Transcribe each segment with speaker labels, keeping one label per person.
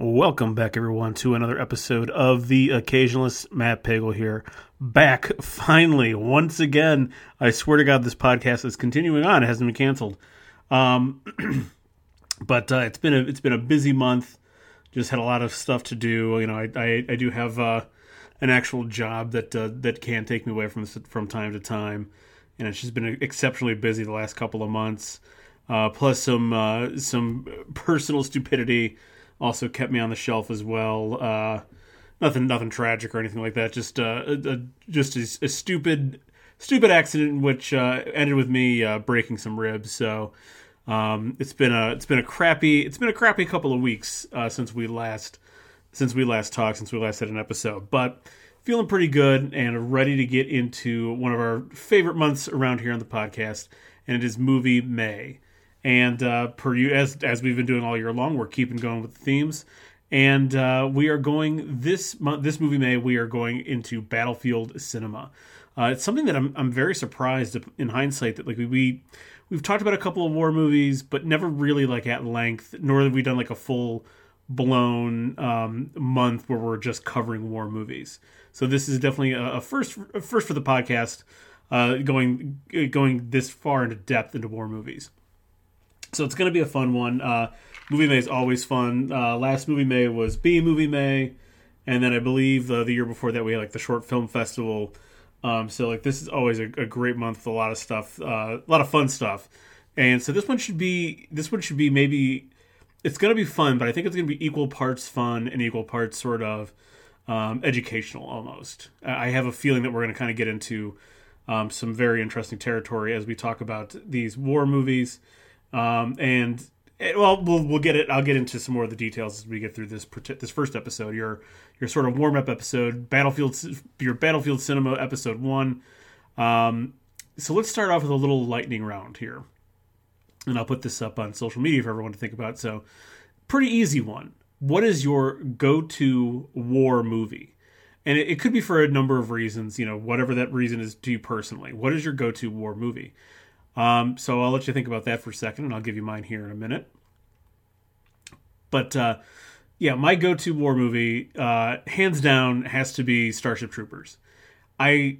Speaker 1: Welcome back, everyone, to another episode of The Occasionalist. Matt Pagel here. Back, finally, once again. I swear to God, this podcast is continuing on. It hasn't been canceled. Um, but uh, it's been a it's been a busy month. Just had a lot of stuff to do. You know, I I, I do have uh, an actual job that uh, that can take me away from from time to time, and it's just been exceptionally busy the last couple of months. Uh, plus some uh, some personal stupidity also kept me on the shelf as well. Uh, nothing, nothing tragic or anything like that. Just, uh, a, a, just a, a, stupid, stupid accident which uh, ended with me uh, breaking some ribs. So um, it's been a, it's been a crappy, it's been a crappy couple of weeks uh, since we last, since we last talked, since we last had an episode. But feeling pretty good and ready to get into one of our favorite months around here on the podcast, and it is movie May. And uh, per you, as as we've been doing all year long, we're keeping going with the themes. And uh, we are going this month, this movie May. We are going into Battlefield Cinema. Uh, it's something that I'm I'm very surprised in hindsight that like we, we we've talked about a couple of war movies, but never really like at length. Nor have we done like a full blown um, month where we're just covering war movies. So this is definitely a, a first a first for the podcast, uh, going going this far into depth into war movies. So it's going to be a fun one. Uh, movie May is always fun. Uh, last movie May was B movie May, and then I believe the, the year before that we had like the short film festival. Um, so like this is always a, a, great month with a lot of stuff, uh, a lot of fun stuff. And so this one should be this one should be maybe it's going to be fun, but I think it's going to be equal parts fun and equal parts sort of um, educational almost. I have a feeling that we're going to kind of get into um, some very interesting territory as we talk about these war movies. Um, and eh, well, we'll we'll get it. I'll get into some more of the details as we get through this this first episode. Your your sort of warm up episode, Battlefield, your Battlefield Cinema episode one. Um, so let's start off with a little lightning round here, and I'll put this up on social media for everyone to think about. So, pretty easy one. What is your go to war movie? And it, it could be for a number of reasons. You know, whatever that reason is to you personally. What is your go to war movie? Um, so I'll let you think about that for a second, and I'll give you mine here in a minute. But uh, yeah, my go-to war movie, uh, hands down, has to be Starship Troopers. I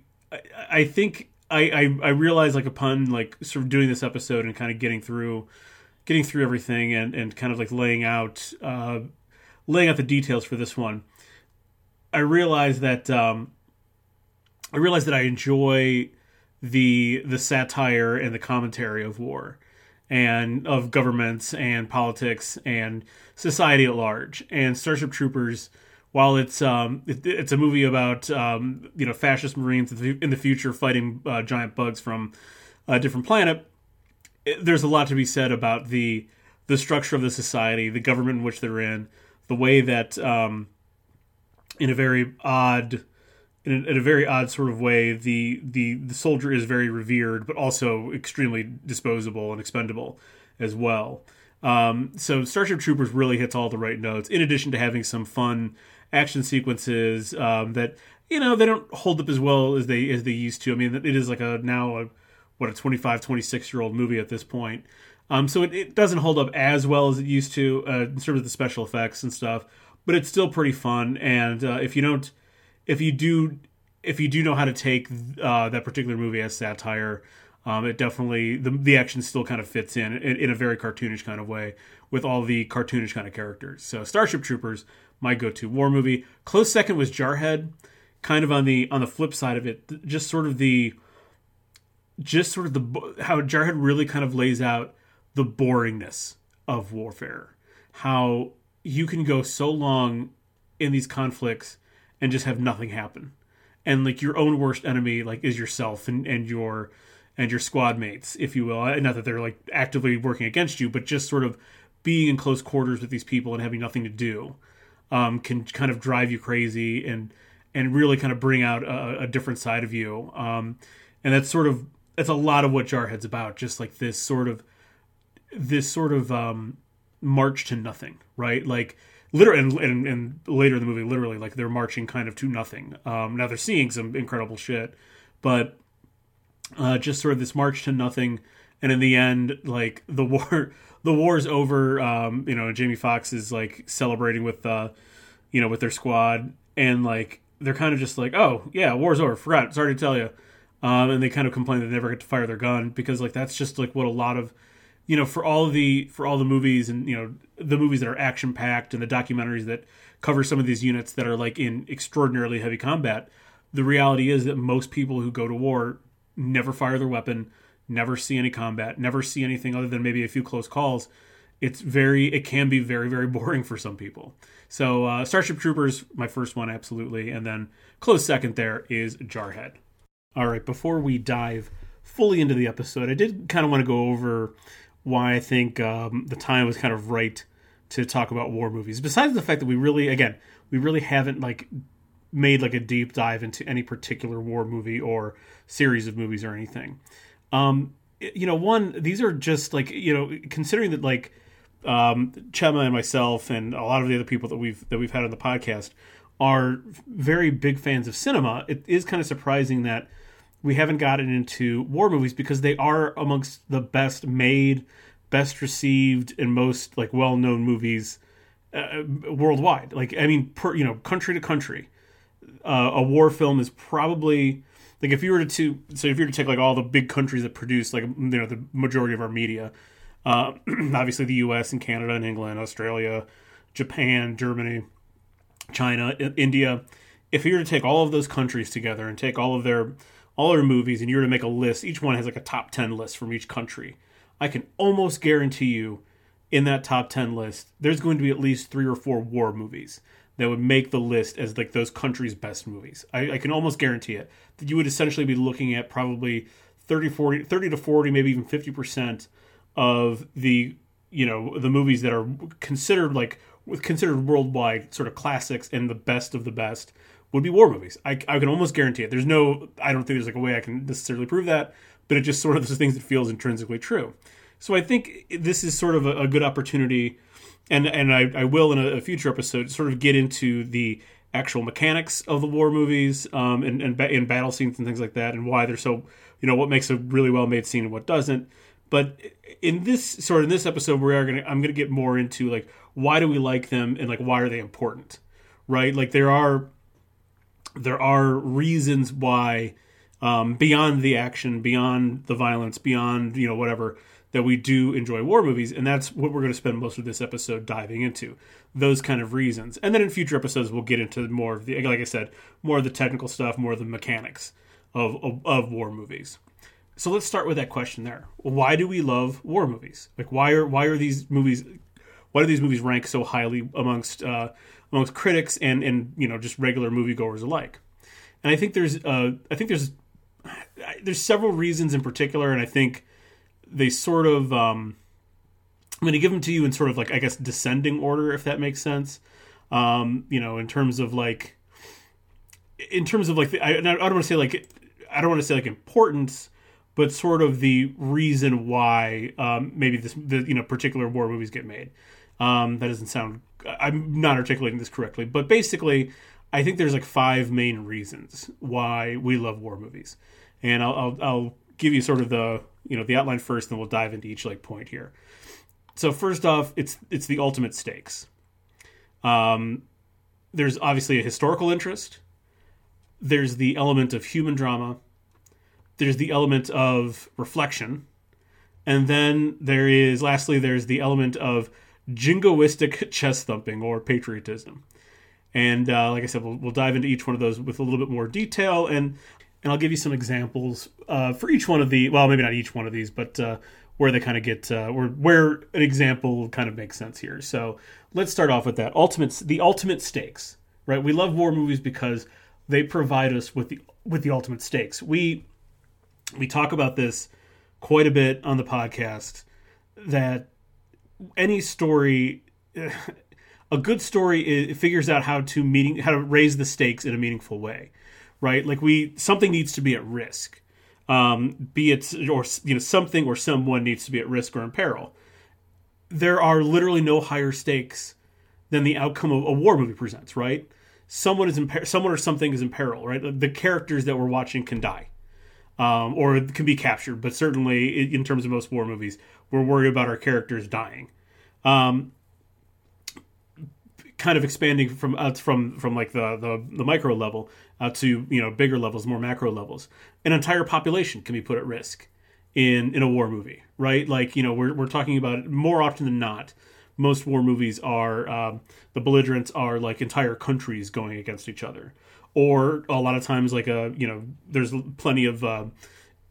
Speaker 1: I think I, I I realize like upon like sort of doing this episode and kind of getting through getting through everything and and kind of like laying out uh, laying out the details for this one. I realize that um, I realize that I enjoy the the satire and the commentary of war and of governments and politics and society at large. And Starship Troopers, while it's um, it, it's a movie about um, you know fascist Marines in the future fighting uh, giant bugs from a different planet, it, there's a lot to be said about the the structure of the society, the government in which they're in, the way that um, in a very odd in a, in a, very odd sort of way, the, the the soldier is very revered, but also extremely disposable and expendable as well. Um, so Starship Troopers really hits all the right notes. In addition to having some fun action sequences um, that you know they don't hold up as well as they as they used to. I mean, it is like a now a what a 25, 26 year old movie at this point. Um, so it, it, doesn't hold up as well as it used to uh, in terms of the special effects and stuff, but it's still pretty fun. And uh, if you don't if you do if you do know how to take uh, that particular movie as satire, um, it definitely the the action still kind of fits in, in, in a very cartoonish kind of way with all the cartoonish kind of characters. So Starship Troopers, my go-to war movie. Close second was Jarhead. Kind of on the on the flip side of it, just sort of the just sort of the how Jarhead really kind of lays out the boringness of warfare. How you can go so long in these conflicts and just have nothing happen. And like your own worst enemy like is yourself and and your and your squad mates if you will. Not that they're like actively working against you but just sort of being in close quarters with these people and having nothing to do um, can kind of drive you crazy and and really kind of bring out a, a different side of you. Um, and that's sort of that's a lot of what jarhead's about just like this sort of this sort of um, march to nothing right? Like literally and, and, and, later in the movie literally like they're marching kind of to nothing um, now they're seeing some incredible shit but uh, just sort of this march to nothing and in the end like the war the war's over. Um, you know, Jamie Foxx is like celebrating with uh, you know, with their squad, and like they're kind of just like, oh yeah, war's over. Forgot. Sorry to tell you. Um, and they kind of complain they never get to fire their gun because like that's just like what a lot of you know for all the for all the movies and you know the movies that are action packed and the documentaries that cover some of these units that are like in extraordinarily heavy combat the reality is that most people who go to war never fire their weapon never see any combat never see anything other than maybe a few close calls. It's very it can be very very boring for some people. So uh, starship troopers my first one absolutely and then close second there is jarhead. All right, before we dive fully into the episode, I did kind of want to go over why I think um, the time was kind of right to talk about war movies. Besides the fact that we really, again, we really haven't like made like a deep dive into any particular war movie or series of movies or anything. Um, you know, one, these are just like you know, considering that like um, Chema and myself and a lot of the other people that we've that we've had on the podcast are very big fans of cinema. It is kind of surprising that we haven't gotten into war movies because they are amongst the best made, best received, and most like well known movies uh, worldwide. Like I mean, per, you know, country to country, uh, a war film is probably like if you were to so if you were to take like all the big countries that produce like you know the majority of our media, uh, obviously the U.S. and Canada and England, Australia, Japan, Germany, China, India. If you were to take all of those countries together and take all of their all our movies and you were to make a list, each one has like a top 10 list from each country. I can almost guarantee you in that top 10 list, there's going to be at least three or four war movies that would make the list as like those countries' best movies. I, I can almost guarantee it. That you would essentially be looking at probably 30, 40, 30 to 40, maybe even 50% of the, you know, the movies that are considered like considered worldwide sort of classics and the best of the best would be war movies. I, I can almost guarantee it. There's no, I don't think there's like a way I can necessarily prove that, but it just sort of those things that feels intrinsically true. So I think this is sort of a, a good opportunity, and and I, I will in a, a, future episode sort of get into the actual mechanics of the war movies um, and, and, and battle scenes and things like that, and why they're so, you know, what makes a really well made scene and what doesn't. But in this sort of in this episode, we are gonna I'm gonna get more into like why do we like them and like why are they important, right? Like there are there are reasons why um, beyond the action, beyond the violence, beyond you know whatever that we do enjoy war movies, and that's what we're going to spend most of this episode diving into those kind of reasons. And then in future episodes, we'll get into more of the, like I said, more of the technical stuff, more of the mechanics of of, of war movies. So let's start with that question there. Why do we love war movies? Like why are why are these movies why do these movies rank so highly amongst uh, amongst critics and and you know just regular moviegoers alike. And I think there's uh, I think there's there's several reasons in particular, and I think they sort of um, I'm going to give them to you in sort of like I guess descending order, if that makes sense. Um, you know, in terms of like in terms of like the, I, I don't want to say like I don't want to say like importance, but sort of the reason why um, maybe this the you know particular war movies get made. Um, that doesn't sound I'm not articulating this correctly, but basically, I think there's like five main reasons why we love war movies, and I'll, I'll, I'll give you sort of the you know the outline first, and we'll dive into each like point here. So first off, it's it's the ultimate stakes. Um, there's obviously a historical interest. There's the element of human drama. There's the element of reflection, and then there is lastly there's the element of jingoistic chest thumping or patriotism. And uh, like I said, we'll, we'll dive into each one of those with a little bit more detail, and and I'll give you some examples uh, for each one of the. Well, maybe not each one of these, but uh, where they kind of get uh, where where an example kind of makes sense here. So let's start off with that ultimate the ultimate stakes. Right, we love war movies because they provide us with the with the ultimate stakes. We we talk about this quite a bit on the podcast that any story a good story is, figures out how to meeting how to raise the stakes in a meaningful way right? Like we something needs to be at risk. Um, be it or you know something or someone needs to be at risk or in peril. There are literally no higher stakes than the outcome of a war movie presents right? Someone is in per- someone or something is in peril right? The characters that we're watching can die um, or can be captured. But certainly, in terms of most war movies, we're worried about our characters dying. Um, kind of expanding from uh, from from like the, the the micro level uh, to you know bigger levels, more macro levels. An entire population can be put at risk in in a war movie, right? Like you know we're we're talking about more often than not. Most war movies are um, the belligerents are like entire countries going against each other, or a lot of times like a you know there's plenty of uh,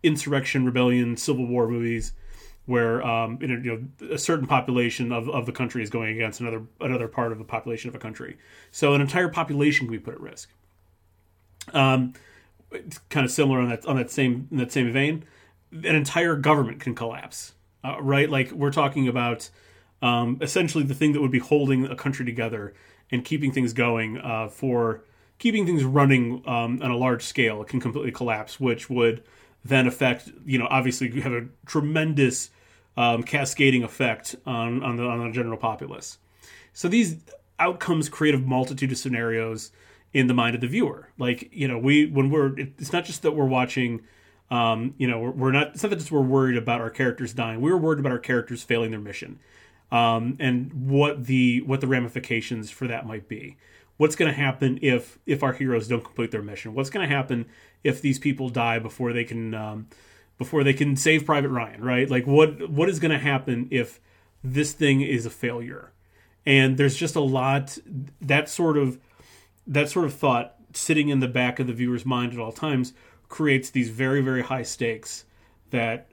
Speaker 1: insurrection, rebellion, civil war movies where um, you know a certain population of, of the country is going against another another part of the population of a country. So an entire population can be put at risk. Um, it's kind of similar on that on that same in that same vein. An entire government can collapse, uh, right? Like we're talking about um, essentially the thing that would be holding a country together and keeping things going uh, for keeping things running um, on a large scale can completely collapse, which would then affect you know obviously you have a tremendous um, cascading effect on on the on the general populace. So these outcomes create a multitude of scenarios in the mind of the viewer. Like you know, we when we're it's not just that we're watching. Um, you know, we're, not. It's not that just we're worried about our characters dying. We're worried about our characters failing their mission, um, and what the what the ramifications for that might be. What's going to happen if if our heroes don't complete their mission? What's going to happen if these people die before they can um, before they can save Private Ryan, right? Like what what is going to happen if this thing is a failure? And there's just a lot that sort of that sort of thought sitting in the back of the viewer's mind at all times creates these very very high stakes that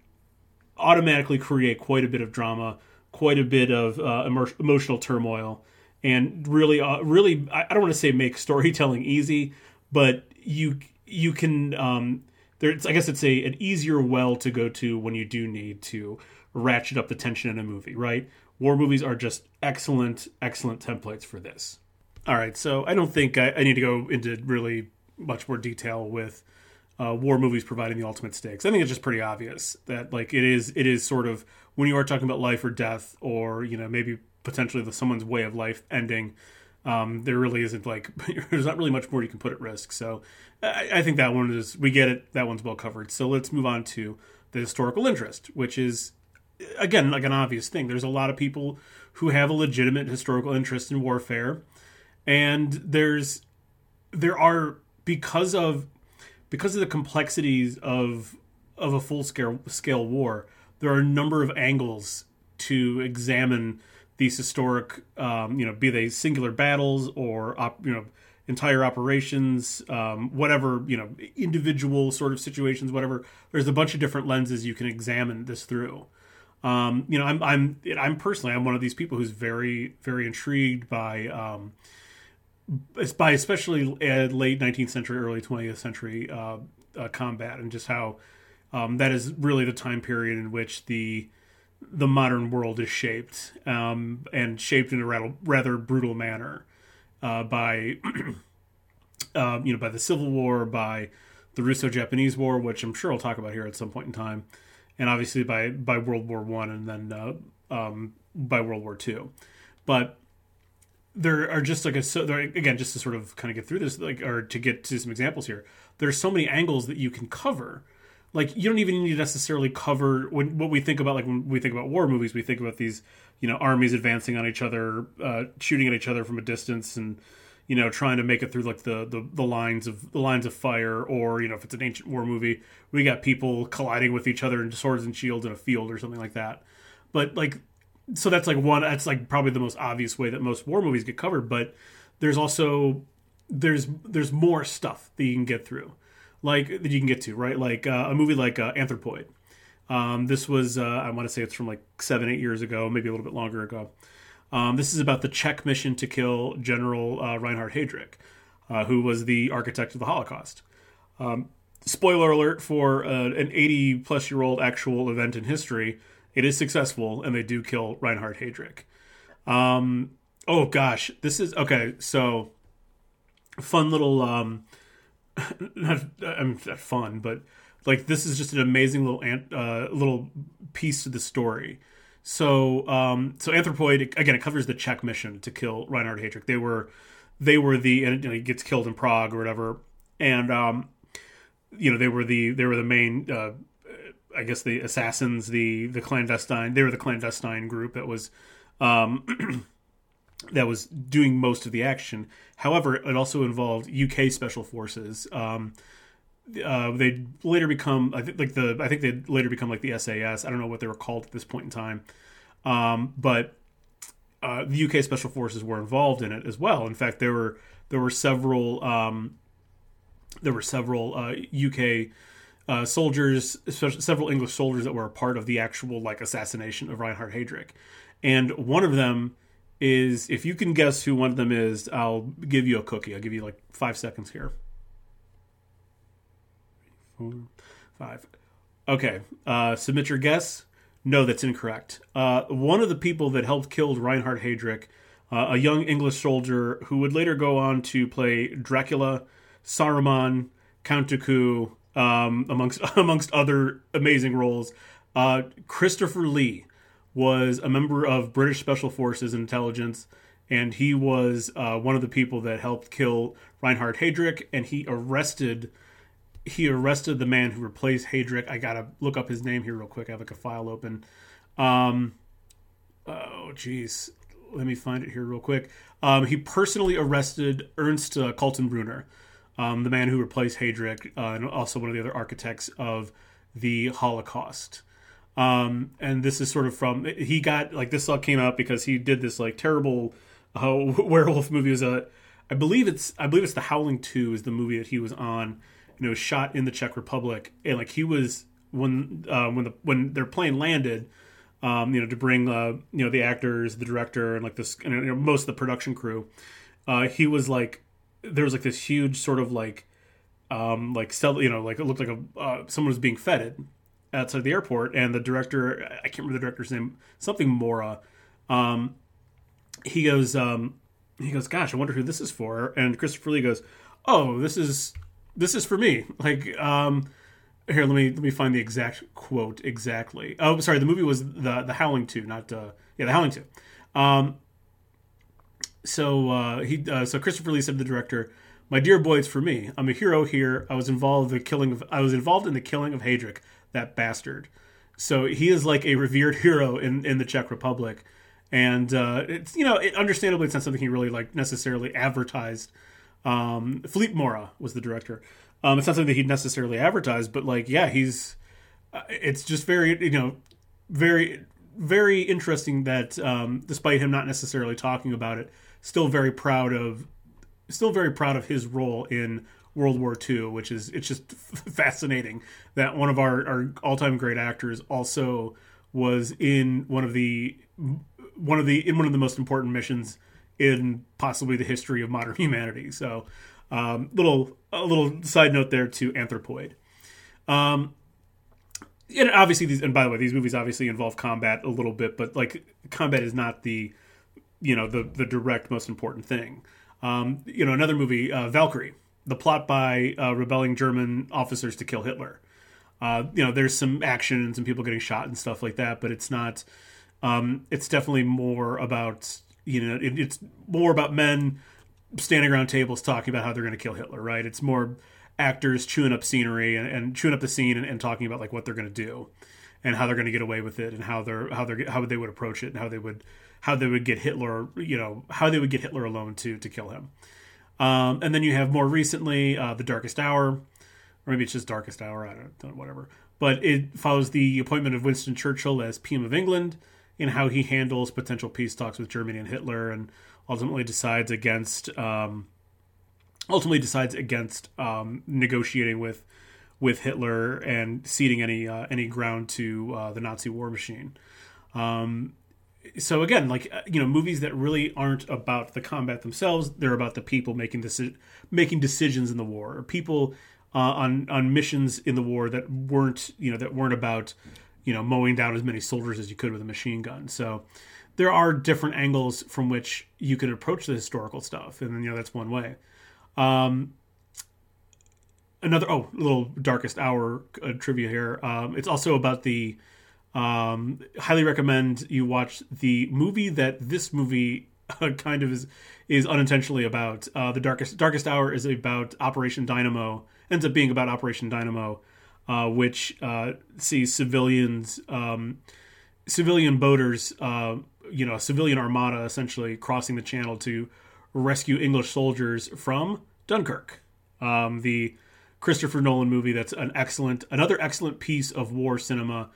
Speaker 1: automatically create quite a bit of drama, quite a bit of uh, emotional turmoil, and really, uh, really, I don't want to say make storytelling easy, but you you can um, I guess it's a an easier well to go to when you do need to ratchet up the tension in a movie, right? War movies are just excellent, excellent templates for this. All right, so I don't think I, I need to go into really much more detail with uh, war movies providing the ultimate stakes. I think it's just pretty obvious that like it is it is sort of when you are talking about life or death, or you know maybe potentially the, someone's way of life ending um, there really isn't like there's not really much more you can put at risk. So I, I, think that one is we get it. That one's well covered. So let's move on to the historical interest, which is again like an obvious thing. There's a lot of people who have a legitimate historical interest in warfare, and there's there are because of because of the complexities of of a full scale scale war. There are a number of angles to examine these historic, um, you know, be they singular battles or op, you know entire operations, um, whatever you know, individual sort of situations, whatever. There's a bunch of different lenses you can examine this through. Um, you know, I'm I'm I'm personally I'm one of these people who's very very intrigued by um, by especially late 19th century, early 20th century uh, uh, combat, and just how um, that is really the time period in which the the modern world is shaped, um, and shaped in a rather, rather brutal manner uh, by, uh, you know, by the Civil War, by the Russo-Japanese War, which I'm sure I'll talk about here at some point in time, and obviously by by World War One, and then uh, um, by World War Two. But there are just like a so there, again just to sort of kind of get through this, like or to get to some examples here. There's so many angles that you can cover like you don't even need to necessarily cover when what we think about like when we think about war movies we think about these you know armies advancing on each other uh, shooting at each other from a distance and you know trying to make it through like the, the the lines of the lines of fire. Or you know if it's an ancient war movie we got people colliding with each other in swords and shields in a field or something like that. But like so that's like one that's like probably the most obvious way that most war movies get covered. But there's also there's there's more stuff that you can get through like that you can get to, right? Like uh, a movie like uh, Anthropoid. Um, this was uh, I want to say it's from like seven, eight years ago, maybe a little bit longer ago. Um, this is about the Czech mission to kill General uh, Reinhard Heydrich, uh, who was the architect of the Holocaust. Um, spoiler alert for uh, an 80 plus year old actual event in history. It is successful, and they do kill Reinhard Heydrich. Um, oh gosh, this is okay. So, fun little not I'm not fun, but like this is just an amazing little ant, uh, little piece to the story. So um, so Anthropoid again it covers the Czech mission to kill Reinhard Heydrich. They were they were the and he gets killed in Prague or whatever, and um, you know they were the they were the main uh, I guess the assassins the the clandestine they were the clandestine group that was um, that was doing most of the action. However, it also involved UK special forces. Um, uh, they later become I think like the I think they later become like the SAS. I don't know what they were called at this point in time, um, but uh, the UK special forces were involved in it as well. In fact, there were there were several um, there were several uh, UK uh, soldiers, several English soldiers that were a part of the actual like assassination of Reinhard Heydrich, and one of them is if you can guess who one of them is, I'll give you a cookie. I'll give you like five seconds here. Four, five. Okay, uh, submit your guess. No, that's incorrect. Uh, one of the people that helped kill Reinhard Heydrich, uh, a young English soldier who would later go on to play Dracula, Saruman, Count Dooku, um, amongst amongst other amazing roles. Uh, Christopher Lee was a member of British Special Forces intelligence, and he was uh, one of the people that helped kill Reinhard Heydrich, and he arrested he arrested the man who replaced Heydrich. I gotta look up his name here real quick. I have like a file open. Um, oh, jeez, let me find it here real quick. Um, he personally arrested Ernst uh, Kaltenbrunner, um, the man who replaced Heydrich, uh, and also one of the other architects of the Holocaust. Um, and this is sort of from he got like this all came out because he did this like terrible uh, werewolf movie. Was a, I believe it's I believe it's the Howling Two is the movie that he was on it was shot in the Czech Republic. And like he was when uh, when the when their plane landed, um, you know, to bring uh, you know the actors, the director, and like this, and you know, most of the production crew. Uh, he was like, there was like this huge sort of like, um, like you know, like it looked like a uh, someone was being feted outside the airport, and the director, I can't remember the director's name, something Mora. Um, he goes, um, he goes, gosh, I wonder who this is for. And Christopher Lee goes, oh, this is this is for me. Like, um, here, let me let me find the exact quote exactly. Oh, sorry, the movie was the the Howling Two, not uh, yeah, the Howling Two. Um, so uh, he uh, so Christopher Lee said to the director, "My dear boy, it's for me. I'm a hero here. I was involved in the killing of I was involved in the killing of Heydrich, that bastard. So he is like a revered hero in in the Czech Republic." And uh, it's you know, it, understandably, it's not something he really like necessarily advertised um, Philippe Mora was the director. Um, it's not something that he'd necessarily advertised, but like, yeah, he's. Uh, it's just very, you know, very, very interesting that um, despite him not necessarily talking about it, still very proud of, still very proud of his role in World War II, which is it's just fascinating that one of our, our all time great actors also was in one of the one of the in one of the most important missions in possibly the history of modern humanity. So, um, little a little side note there to Anthropoid. Um, and obviously these, and by the way, these movies obviously involve combat a little bit, but like combat is not the, you know, the the direct most important thing. Um, you know, another movie, uh, Valkyrie, the plot by uh, rebelling German officers to kill Hitler. Uh, you know, there's some action and some people getting shot and stuff like that, but it's not. Um, it's definitely more about you know, it, it's more about men standing around tables talking about how they're going to kill Hitler, right? It's more actors chewing up scenery and, and chewing up the scene and, and, talking about like what they're going to do and how they're going to get away with it and how they're how they're how they would approach it and how they would how they would get Hitler, you know, how they would get Hitler alone to to kill him. Um, and then you have more recently uh, the Darkest Hour, or maybe it's just Darkest Hour. I don't, know, whatever. But it follows the appointment of Winston Churchill as PM of England and how he handles potential peace talks with Germany and Hitler, and ultimately decides against um, ultimately decides against um, negotiating with with Hitler and ceding any uh, any ground to uh, the Nazi war machine. Um, so again, like uh, you know, movies that really aren't about the combat themselves; they're about the people making deci- making decisions in the war, or people uh, on on missions in the war that weren't you know that weren't about you know mowing down as many soldiers as you could with a machine gun. So there are different angles from which you can approach the historical stuff, and then you know that's one way. Um, another oh, little darkest hour uh, trivia here. Um, it's also about the. Um, highly recommend you watch the movie that this movie uh, kind of is is unintentionally about. Uh, the darkest darkest hour is about Operation Dynamo. Ends up being about Operation Dynamo, uh, which uh, sees civilians, um, civilian boaters, uh, you know, civilian armada essentially crossing the channel to rescue English soldiers from Dunkirk. Um, the Christopher Nolan movie that's an excellent, another excellent piece of war cinema,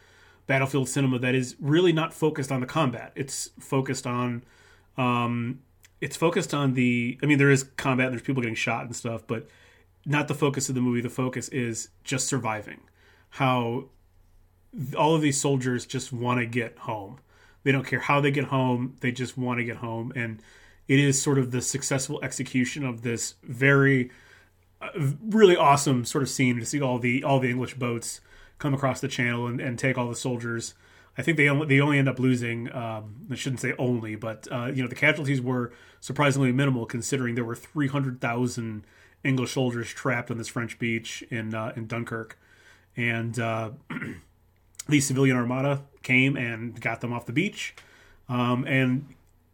Speaker 1: battlefield cinema that is really not focused on the combat. It's focused on, um, it's focused on the. I mean, there is combat. And there's people getting shot and stuff, but not the focus of the movie. The focus is just surviving. How all of these soldiers just want to get home. They don't care how they get home. They just want to get home, and it is sort of the successful execution of this very really awesome sort of scene to see all the all the English boats come across the channel and, and take all the soldiers. I think they only, they only end up losing. Um, I shouldn't say only, but uh, you know the casualties were surprisingly minimal considering there were three hundred thousand English soldiers trapped on this French beach in uh, in Dunkirk, and uh, the civilian armada came and got them off the beach, um, and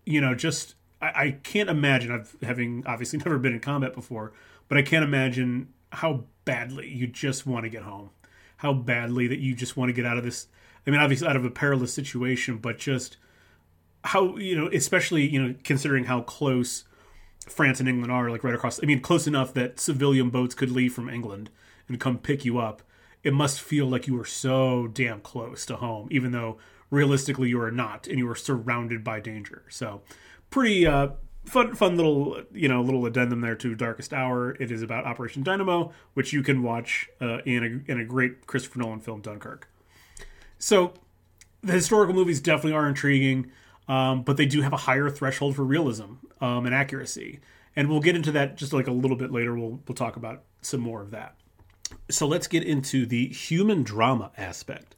Speaker 1: you know just I, I can't imagine. I've having obviously never been in combat before but I can't imagine how badly you just want to get home. How badly that you just want to get out of this. I mean, obviously out of a perilous situation, but just how you know, especially you know, considering how close France and England are, like right across. I mean, close enough that civilian boats could leave from England and come pick you up. It must feel like you were so damn close to home, even though realistically you are not, and you are surrounded by danger. So, pretty uh, fun fun little you know little addendum there to darkest hour. It is about operation dynamo which you can watch uh, in a in a great christopher nolan film dunkirk. So the historical movies definitely are intriguing um, but they do have a higher threshold for realism um, and accuracy. And we'll get into that just like a little bit later. We'll we'll talk about some more of that. So let's get into the human drama aspect.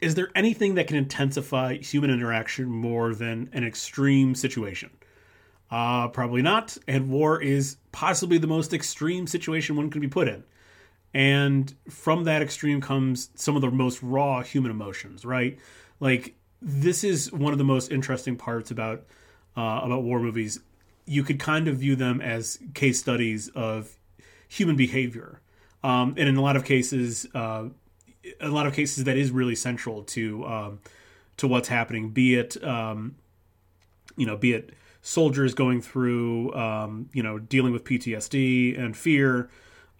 Speaker 1: Is there anything that can intensify human interaction more than an extreme situation uh, probably not. And war is possibly the most extreme situation one can be put in. And from that extreme comes some of the most raw human emotions, right? Like this is one of the most interesting parts about uh, about war movies. You could kind of view them as case studies of human behavior, um, and in a lot of cases, uh, a lot of cases that is really central to um, to what's happening. Be it um, you know, be it soldiers going through, um, you know, dealing with PTSD and fear.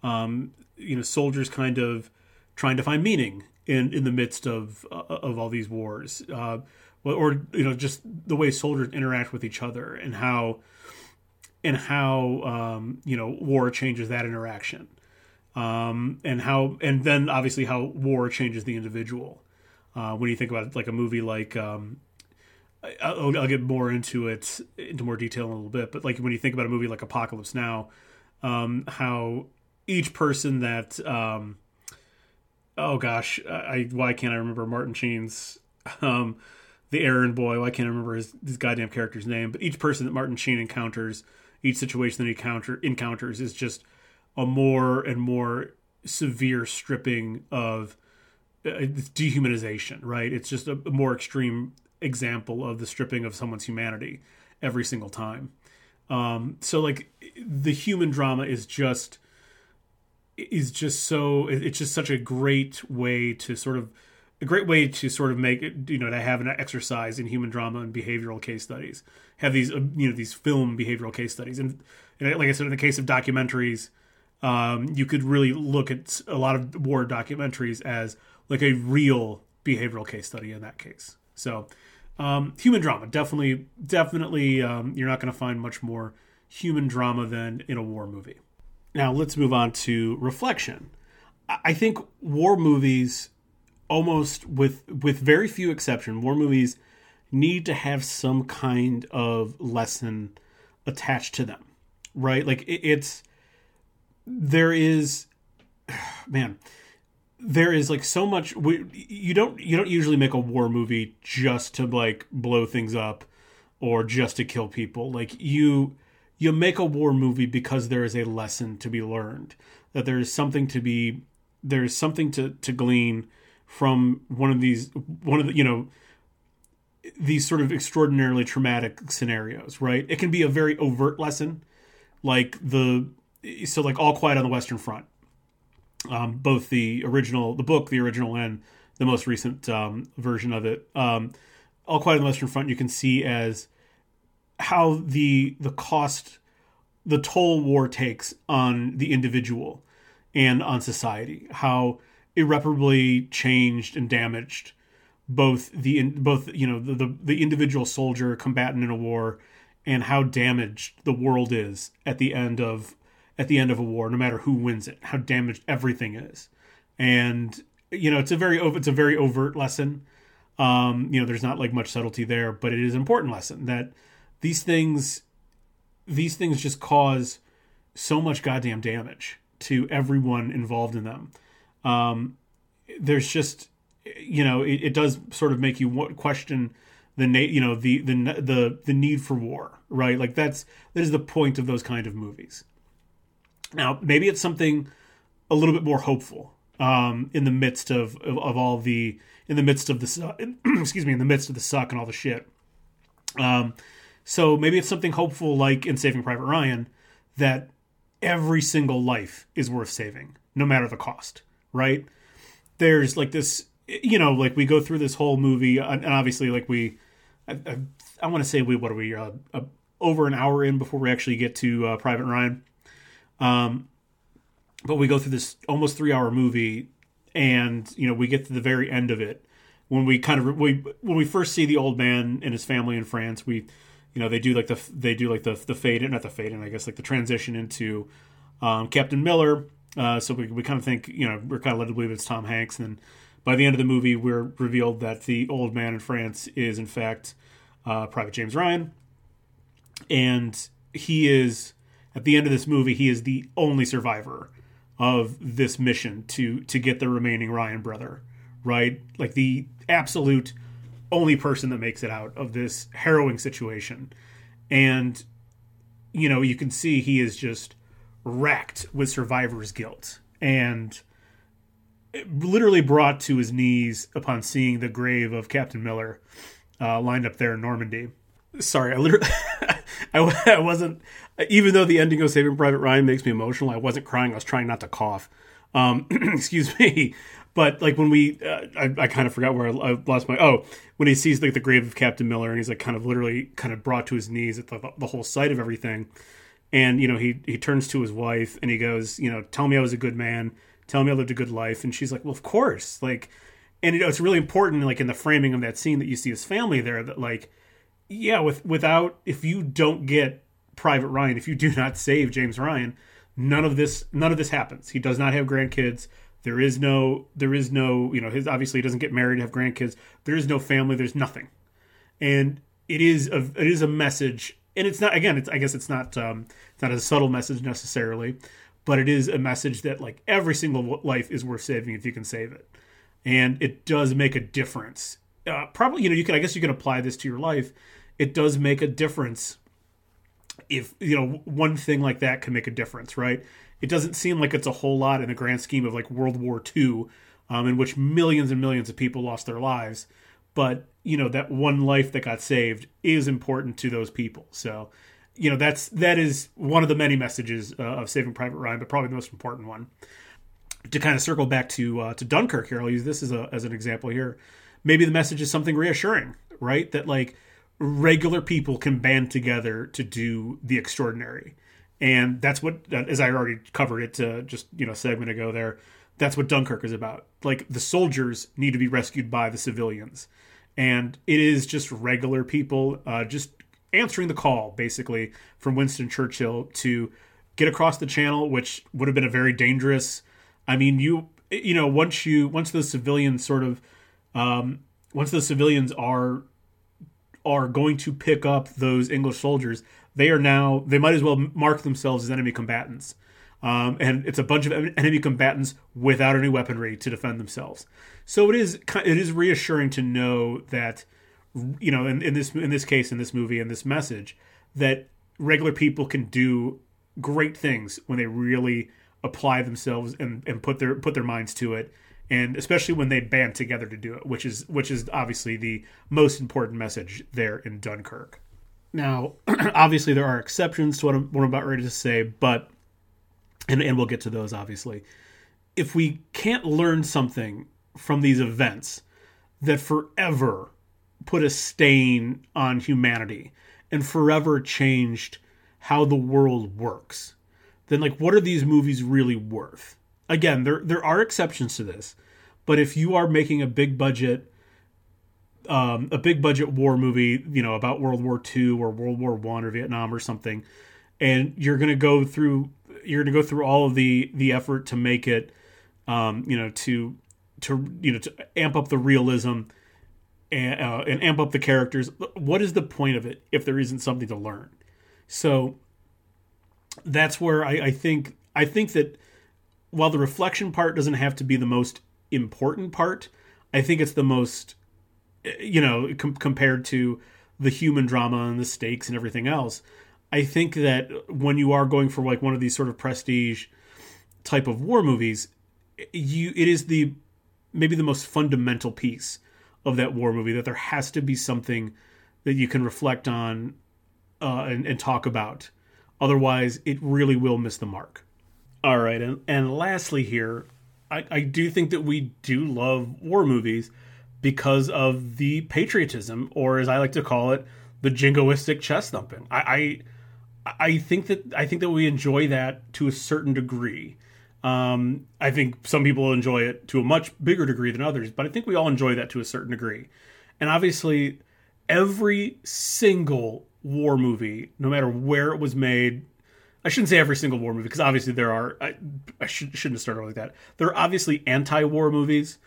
Speaker 1: Um, you know, soldiers kind of trying to find meaning in in the midst of uh, of all these wars, uh, or you know, just the way soldiers interact with each other and how and how um, you know war changes that interaction, um, and how and then obviously how war changes the individual. Uh, when you think about it, like a movie like um, I'll, I'll, get more into it into more detail in a little bit. But like when you think about a movie like Apocalypse Now, um, how each person that um, oh gosh, I why can't I remember Martin Sheen's um, the errand boy? Why can't I remember his, his goddamn character's name? But each person that Martin Sheen encounters, each situation that he encounter, encounters is just a more and more severe stripping of uh, dehumanization. Right? It's just a more extreme example of the stripping of someone's humanity every single time. Um, so like the human drama is just is just so it's just such a great way to sort of a great way to sort of make it you know to have an exercise in human drama and behavioral case studies. Have these uh, you know these film behavioral case studies. And, and like i said in the case of documentaries um, you could really look at a lot of war documentaries as like a real behavioral case study in that case. So um, human drama, definitely, definitely, um, you're not going to find much more human drama than in a war movie. Now let's move on to reflection. I think war movies, almost with with very few exception, war movies need to have some kind of lesson attached to them, right? Like it's there is, man there is like so much we, you don't you don't usually make a war movie just to like blow things up or just to kill people like you you make a war movie because there is a lesson to be learned that there is something to be there's something to to glean from one of these one of the you know these sort of extraordinarily traumatic scenarios, right? It can be a very overt lesson, like the so like All Quiet on the Western Front, um, both the original, the book, the original, and the most recent um, version of it. Um, All Quiet on the Western Front, you can see as how the the cost, the toll war takes on the individual and on society, how irreparably changed and damaged both the both you know the, the, the individual soldier combatant in a war and how damaged the world is at the end of at the end of a war no matter who wins it how damaged everything is and you know it's a very it's a very overt lesson um you know there's not like much subtlety there but it is an important lesson that these things these things just cause so much goddamn damage to everyone involved in them um there's just you know, it, it does sort of make you question the you know the the the the need for war, right? Like that's that is the point of those kind of movies. Now, maybe it's something a little bit more hopeful um, in the midst of, of, of all the in the midst of the excuse me in the midst of the suck and all the shit. Um, so maybe it's something hopeful like in Saving Private Ryan that every single life is worth saving, no matter the cost, right? There's like this you know, like we go through this whole movie, and obviously, like we, I, I, I want to say we, what are we, uh, uh, over an hour in before we actually get to uh, Private Ryan. Um, but we go through this almost three hour movie, and you know, we get to the very end of it when we kind of we when we first see the old man and his family in France. We, you know, they do like the they do like the the fade, in not the fade in I guess like the transition into um, Captain Miller. Uh, so we, we kind of think, you know, we're kind of led to believe it's Tom Hanks, and then by the end of the movie, we're revealed that the old man in France is, in fact, uh, Private James Ryan. And he is, at the end of this movie, he is the only survivor of this mission to to get the remaining Ryan brother, right? Like the absolute only person that makes it out of this harrowing situation. And you know, you can see he is just racked with survivor's guilt. And literally brought to his knees upon seeing the grave of Captain Miller uh, lined up there in Normandy. Sorry, I literally, I, I, wasn't. Even though the ending of Saving Private Ryan makes me emotional, I wasn't crying. I was trying not to cough. Um, excuse me. But like when we, uh, I, I kind of forgot where I, I, lost my. Oh, when he sees like the grave of Captain Miller, and he's like kind of literally kind of brought to his knees at the, the whole sight of everything, and you know he he turns to his wife and he goes, you know, tell me I was a good man tell me I lived a good life. And she's like, well, of course. Like, and you know, it's really important, like in the framing of that scene that you see his family there, that like, yeah, with without if you don't get Private Ryan, if you do not save James Ryan, none of this none of this happens. He does not have grandkids. There is no there is no you know his obviously he doesn't get married have grandkids. There is no family. There's nothing, and it is a it is a message, and it's not again. It's I guess it's not um, it's not a subtle message necessarily, but it is a message that like every single life is worth saving if you can save it and it does make a difference uh, probably you know you can i guess you can apply this to your life it does make a difference if you know one thing like that can make a difference right it doesn't seem like it's a whole lot in the grand scheme of like world war ii um, in which millions and millions of people lost their lives but you know that one life that got saved is important to those people so you know that's that is one of the many messages uh, of Saving Private Ryan, but probably the most important one. To kind of circle back to uh, to Dunkirk here, I'll use this as a as an example here. Maybe the message is something reassuring, right? That like regular people can band together to do the extraordinary, and that's what, as I already covered it uh, just you know a segment ago there. That's what Dunkirk is about. Like the soldiers need to be rescued by the civilians, and it is just regular people, uh, just answering the call basically from Winston Churchill to get across the channel, which would have been a very dangerous. I mean, you you know once you once the civilians sort of um, once the civilians are are going to pick up those English soldiers, they are now they might as well mark themselves as enemy combatants. Um, and it's a bunch of enemy combatants without any weaponry to defend themselves. So it is it is reassuring to know that you know, in, in this in this case, in this movie, in this message, that regular people can do great things when they really apply themselves and, and put their put their minds to it and especially when they band together to do it, which is which is obviously the most important message there in Dunkirk. Now, obviously, there are exceptions to what I'm, what I'm about ready to say, but and and we'll get to those obviously. If we can't learn something from these events that forever put a stain on humanity and forever changed how the world works, then like what are these movies really worth? Again, there there are exceptions to this, but if you are making a big budget um, a big budget war movie, you know, about World War II or World War One or Vietnam or something, and you're to go through you're to go through all of the the effort to make it, um, you know, to to you know to amp up the realism and, uh, and amp up the characters. What is the point of it if there isn't something to learn? So that's where I, I think I think that while the reflection part doesn't have to be the most important part, I think it's the most you know, com- compared to the human drama and the stakes and everything else. I think that when you are going for like one of these sort of prestige type of war movies, you it is the maybe the most fundamental piece of that war movie that there has to be something that you can reflect on uh, and, and talk about. Otherwise, it really will miss the mark. All right, and and lastly here, I, I do think that we do love war movies because of the patriotism, or as I like to call it, the jingoistic chest thumping. I, I, I think that I think that we enjoy that to a certain degree. Um, I think some people enjoy it to a much bigger degree than others, but I think we all enjoy that to a certain degree. And obviously, every single war movie, no matter where it was made, I shouldn't say every single war movie because obviously there are. I, I should, shouldn't have started like that. There are obviously anti-war movies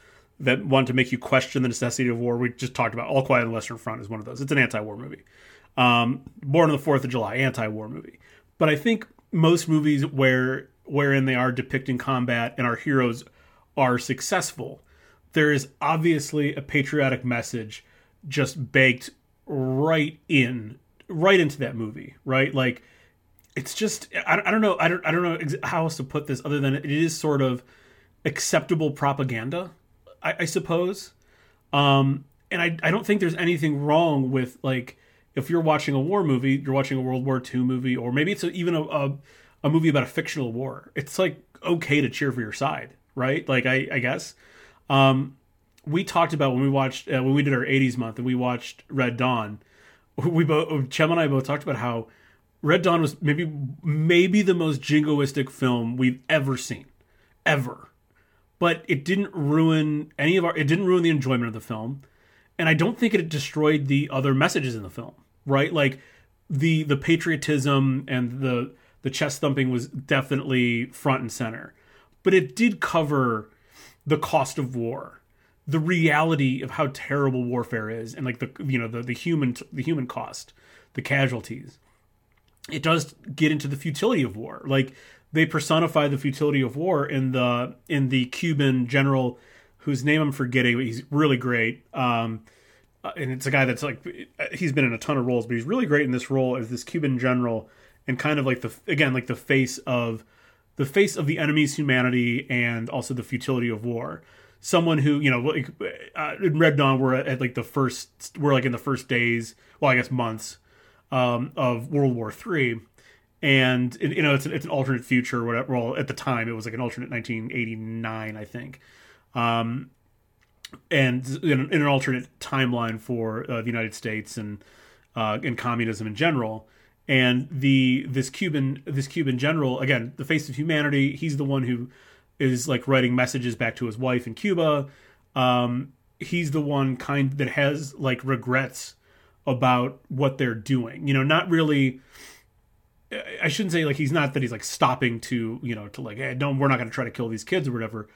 Speaker 1: that want to make you question the necessity of war. We just talked about All Quiet on the Western Front is one of those. It's an anti-war movie. Um, Born on the Fourth of July, anti-war movie. But I think most movies where wherein they are depicting combat and our heroes are successful, there is obviously a patriotic message just baked right in right into that movie, right? Like it's just I, I don't know I don't I don't know how else to put this other than it is sort of acceptable propaganda I, I suppose. Um, and I, I don't think there's anything wrong with like if you're watching a war movie, you're watching a World War II movie, or maybe it's a, even a, a, a movie about a fictional war. It's like okay to cheer for your side, right? Like I, I guess. Um, we talked about when we watched uh, when we did our 80s month and we watched Red Dawn. We both Chem and I both talked about how Red Dawn was maybe maybe the most jingoistic film we've ever seen, ever. But it didn't ruin any of our it didn't ruin the enjoyment of the film. And i don't think it destroyed the other messages in the film right? Like the the patriotism and the the chest thumping was definitely front and center. But it did cover the cost of war the reality of how terrible warfare is and like the you know the, the human the human cost the casualties it does get into the futility of war like they personify the futility of war in the in the Cuban general whose name I'm forgetting. But he's really great. Um, uh, and it's a guy that's like he's been in a ton of roles, but he's really great in this role as this Cuban general and kind of like the again like the face of the face of the enemy's humanity and also the futility of war. Someone who you know like, uh, in Red Dawn we're at, at, like the first we're like in the first days, well I guess months um, of World War Three. And you know it's an, it's an alternate future whatever well at the time it was like an alternate 1989 i think. Um, and in, in, an alternate timeline for uh, the united states and uh, and communism in general. And the this cuban this cuban general again the face of humanity he's the one who is like writing messages back to his wife in cuba. Um, he's the one kind that has like regrets about what they're doing you know not really I shouldn't say like he's not that he's like stopping to you know to like hey don't we're not going to try to kill these kids or whatever,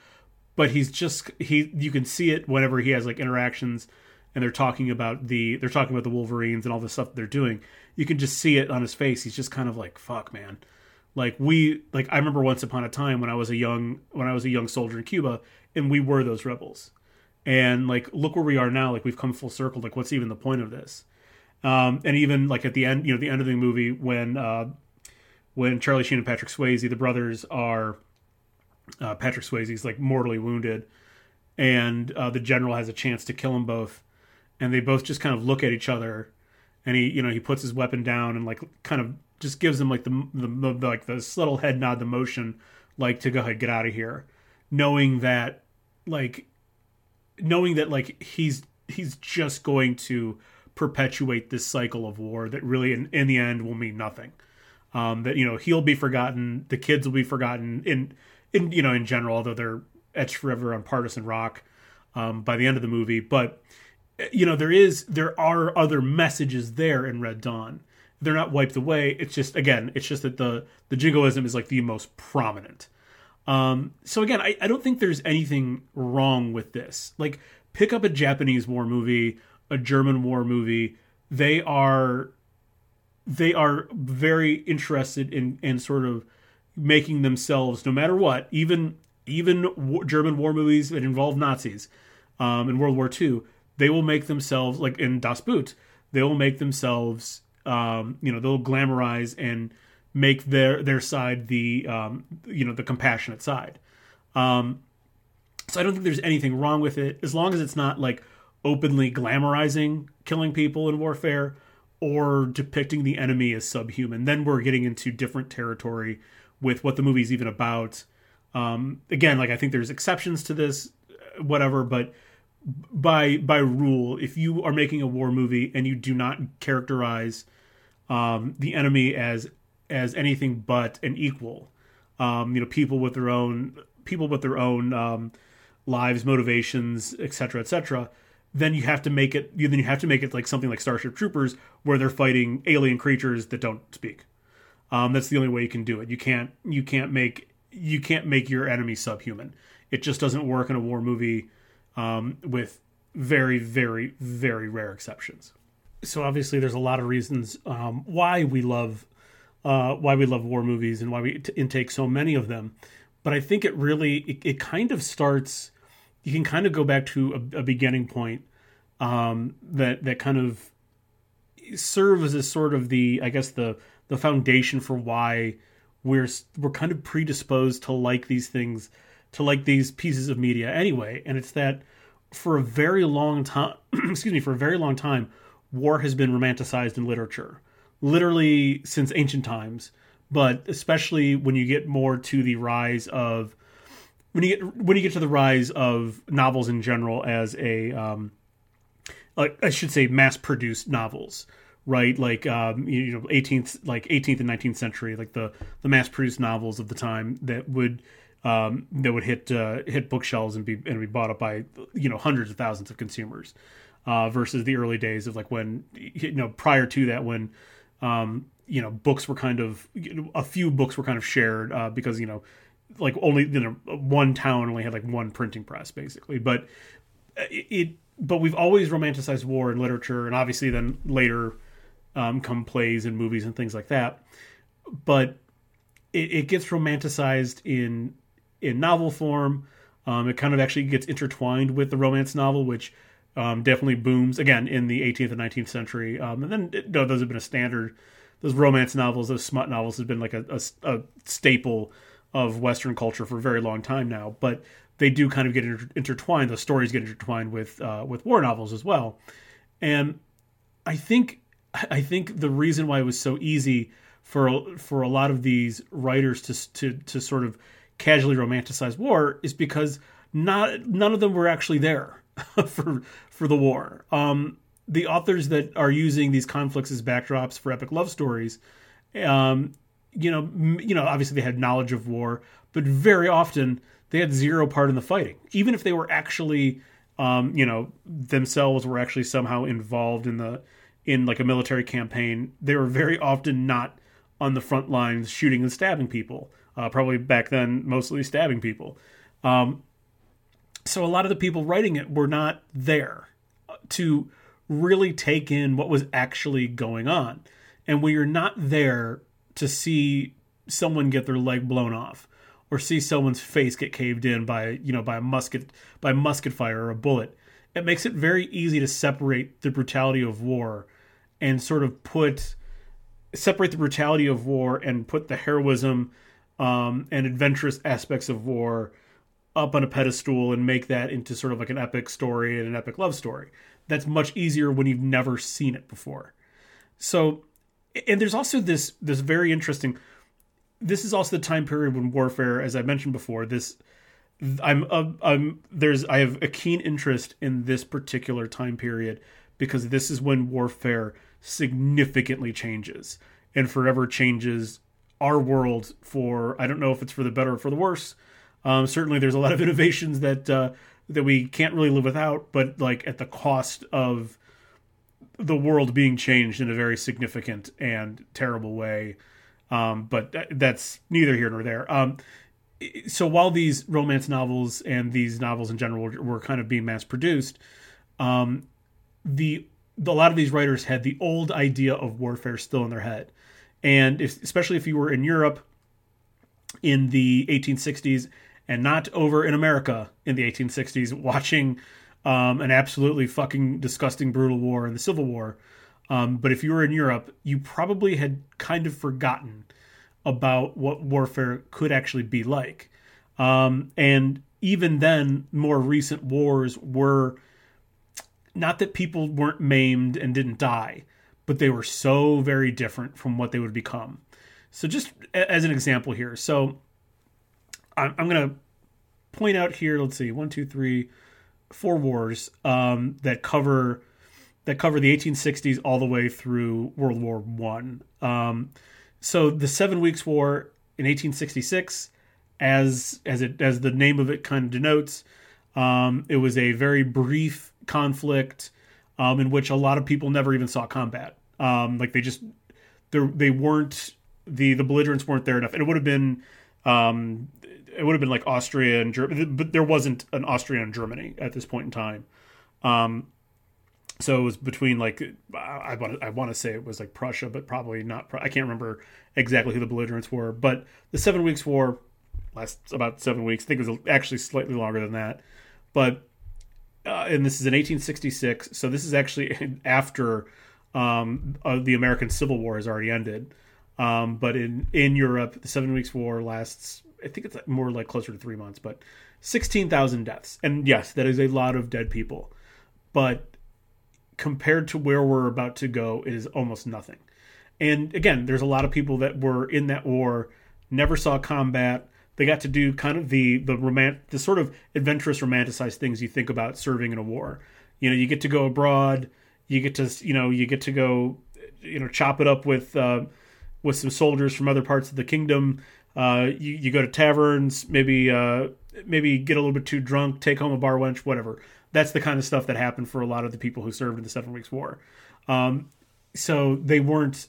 Speaker 1: but he's just he you can see it whenever he has like interactions and they're talking about the they're talking about the Wolverines and all the stuff they're doing. You can just see it on his face. He's just kind of like fuck man. Like we like I remember once upon a time when I was a young when I was a young soldier in Cuba and we were those rebels. And like look where we are now. Like we've come full circle. Like what's even the point of this? Um, and even like at the end, you know, the end of the movie when uh, when Charlie Sheen and Patrick Swayze, the brothers, are uh, Patrick Swayze's like mortally wounded, and uh, the general has a chance to kill them both, and they both just kind of look at each other, and he you know he puts his weapon down and like kind of just gives them like the, the, the like the little head nod, the motion, like to go ahead get out of here, knowing that like knowing that like he's he's just going to perpetuate this cycle of war that really in, in the end will mean nothing. Um, that you know he'll be forgotten the kids will be forgotten in in you know in general although they're etched forever on partisan rock um, by the end of the movie. But you know there is there are other messages there in red dawn. They're not wiped away. It's just again it's just that the the jingoism is like the most prominent. Um, so again I, I don't think there's anything wrong with this. Like pick up a japanese war movie a german war movie they are they are very interested in in sort of making themselves no matter what even even war, german war movies that involve nazis um, in world war ii they will make themselves like in das boot they will make themselves um, you know they'll glamorize and make their their side the um, you know the compassionate side. Um, so i don't think there's anything wrong with it as long as it's not like openly glamorizing killing people in warfare or depicting the enemy as subhuman. Then we're getting into different territory with what the movie's even about. Um, again, like I think there's exceptions to this, whatever, but by by rule, if you are making a war movie and you do not characterize um, the enemy as as anything but an equal, um, you know, people with their own people with their own um, lives, motivations, etc., etc then you have to make it you then you have to make it like something like Starship Troopers where they're fighting alien creatures that don't speak. Um, that's the only way you can do it. You can't you can't make you can't make your enemy subhuman. It just doesn't work in a war movie um, with very very very rare exceptions. So obviously there's a lot of reasons um, why we love uh, why we love war movies and why we t- intake so many of them. But I think it really it, it kind of starts you can kind of go back to a, a beginning point um, that that kind of serves as sort of the I guess the the foundation for why we're we're kind of predisposed to like these things to like these pieces of media anyway. And it's that for a very long time excuse me for a very long time war has been romanticized in literature literally since ancient times. But especially when you get more to the rise of when you get when you get to the rise of novels in general as a um, like I should say mass produced novels, right? Like um, you know, 18th like 18th and 19th century, like the the mass produced novels of the time that would um, that would hit uh, hit bookshelves and be and be bought up by you know hundreds of thousands of consumers, uh, versus the early days of like when you know prior to that when um, you know books were kind of you know, a few books were kind of shared uh, because you know like only you know one town only had like one printing press basically. But it but we've always romanticized war in literature and obviously then later um, come plays and movies and things like that. But it, it gets romanticized in in novel form. Um, it kind of actually gets intertwined with the romance novel which um, definitely booms again in the 18th and 19th century. Um, and then no, those have been a standard those romance novels those smut novels have been like a, a, a staple of Western culture for a very long time now. But they do kind of get inter- intertwined. The stories get intertwined with uh, with war novels as well. And I think I think the reason why it was so easy for for a lot of these writers to to to sort of casually romanticize war is because not none of them were actually there for for the war. Um, the authors that are using these conflicts as backdrops for epic love stories, um, you know, you know, obviously they had knowledge of war, but very often they had zero part in the fighting. Even if they were actually, um, you know, themselves were actually somehow involved in the in like a military campaign, they were very often not on the front lines shooting and stabbing people. Uh, probably back then, mostly stabbing people. Um, so a lot of the people writing it were not there to really take in what was actually going on. And when you're not there to see someone get their leg blown off or see someone's face get caved in by you know by a musket by musket fire or a bullet it makes it very easy to separate the brutality of war and sort of put separate the brutality of war and put the heroism um, and adventurous aspects of war up on a pedestal and make that into sort of like an epic story and an epic love story. That's much easier when you've never seen it before. So, and there's also this this very interesting. This is also the time period when warfare, as I mentioned before, this I'm uh, I'm there's I have a keen interest in this particular time period because this is when warfare significantly changes and forever changes our world for I don't know if it's for the better or for the worse um, certainly, there's a lot of innovations that uh, that we can't really live without, but like at the cost of the world being changed in a very significant and terrible way. Um, but that's neither here nor there. Um, so while these romance novels and these novels in general were, kind of being mass produced, um, the, the, a lot of these writers had the old idea of warfare still in their head, and if, especially if you were in Europe in the 1860s and not over in America in the 1860s watching um, an absolutely fucking disgusting, brutal war in the Civil War. Um, but if you were in Europe, you probably had kind of forgotten about what warfare could actually be like. Um, and even then, more recent wars were not that people weren't maimed and didn't die, but they were so very different from what they would become. So, just as an example here, so I'm, I'm going to point out here. Let's see, one, two, three, four wars um, that cover that cover the 1860s all the way through World War One. Um, so the Seven Weeks War in 1866, as as it as the name of it kind of denotes, um, it was a very brief conflict um, in which a lot of people never even saw combat. Um, like they just they weren't the the belligerents weren't there enough, and it would have been um, it would have been like Austria and Germany, but there wasn't an Austria and Germany at this point in time. Um, so it was between like I want I want to say it was like Prussia, but probably not. I can't remember exactly who the belligerents were. But the Seven Weeks War lasts about seven weeks. I think it was actually slightly longer than that. But uh, and this is in 1866, so this is actually after um, uh, the American Civil War has already ended. Um, but in in Europe, the Seven Weeks War lasts I think it's more like closer to three months, but 16,000 deaths. And yes, that is a lot of dead people. But compared to where we're about to go, it is almost nothing. And again, there's a lot of people that were in that war, never saw combat. They got to do kind of the the romant the sort of adventurous romanticized things you think about serving in a war. You know, you get to go abroad, you get to you know, you get to go you know, chop it up with uh, with some soldiers from other parts of the kingdom uh, you, you go to taverns, maybe uh, maybe get a little bit too drunk, take home a bar wench, whatever. That's the kind of stuff that happened for a lot of the people who served in the Seven Weeks War. Um, so they weren't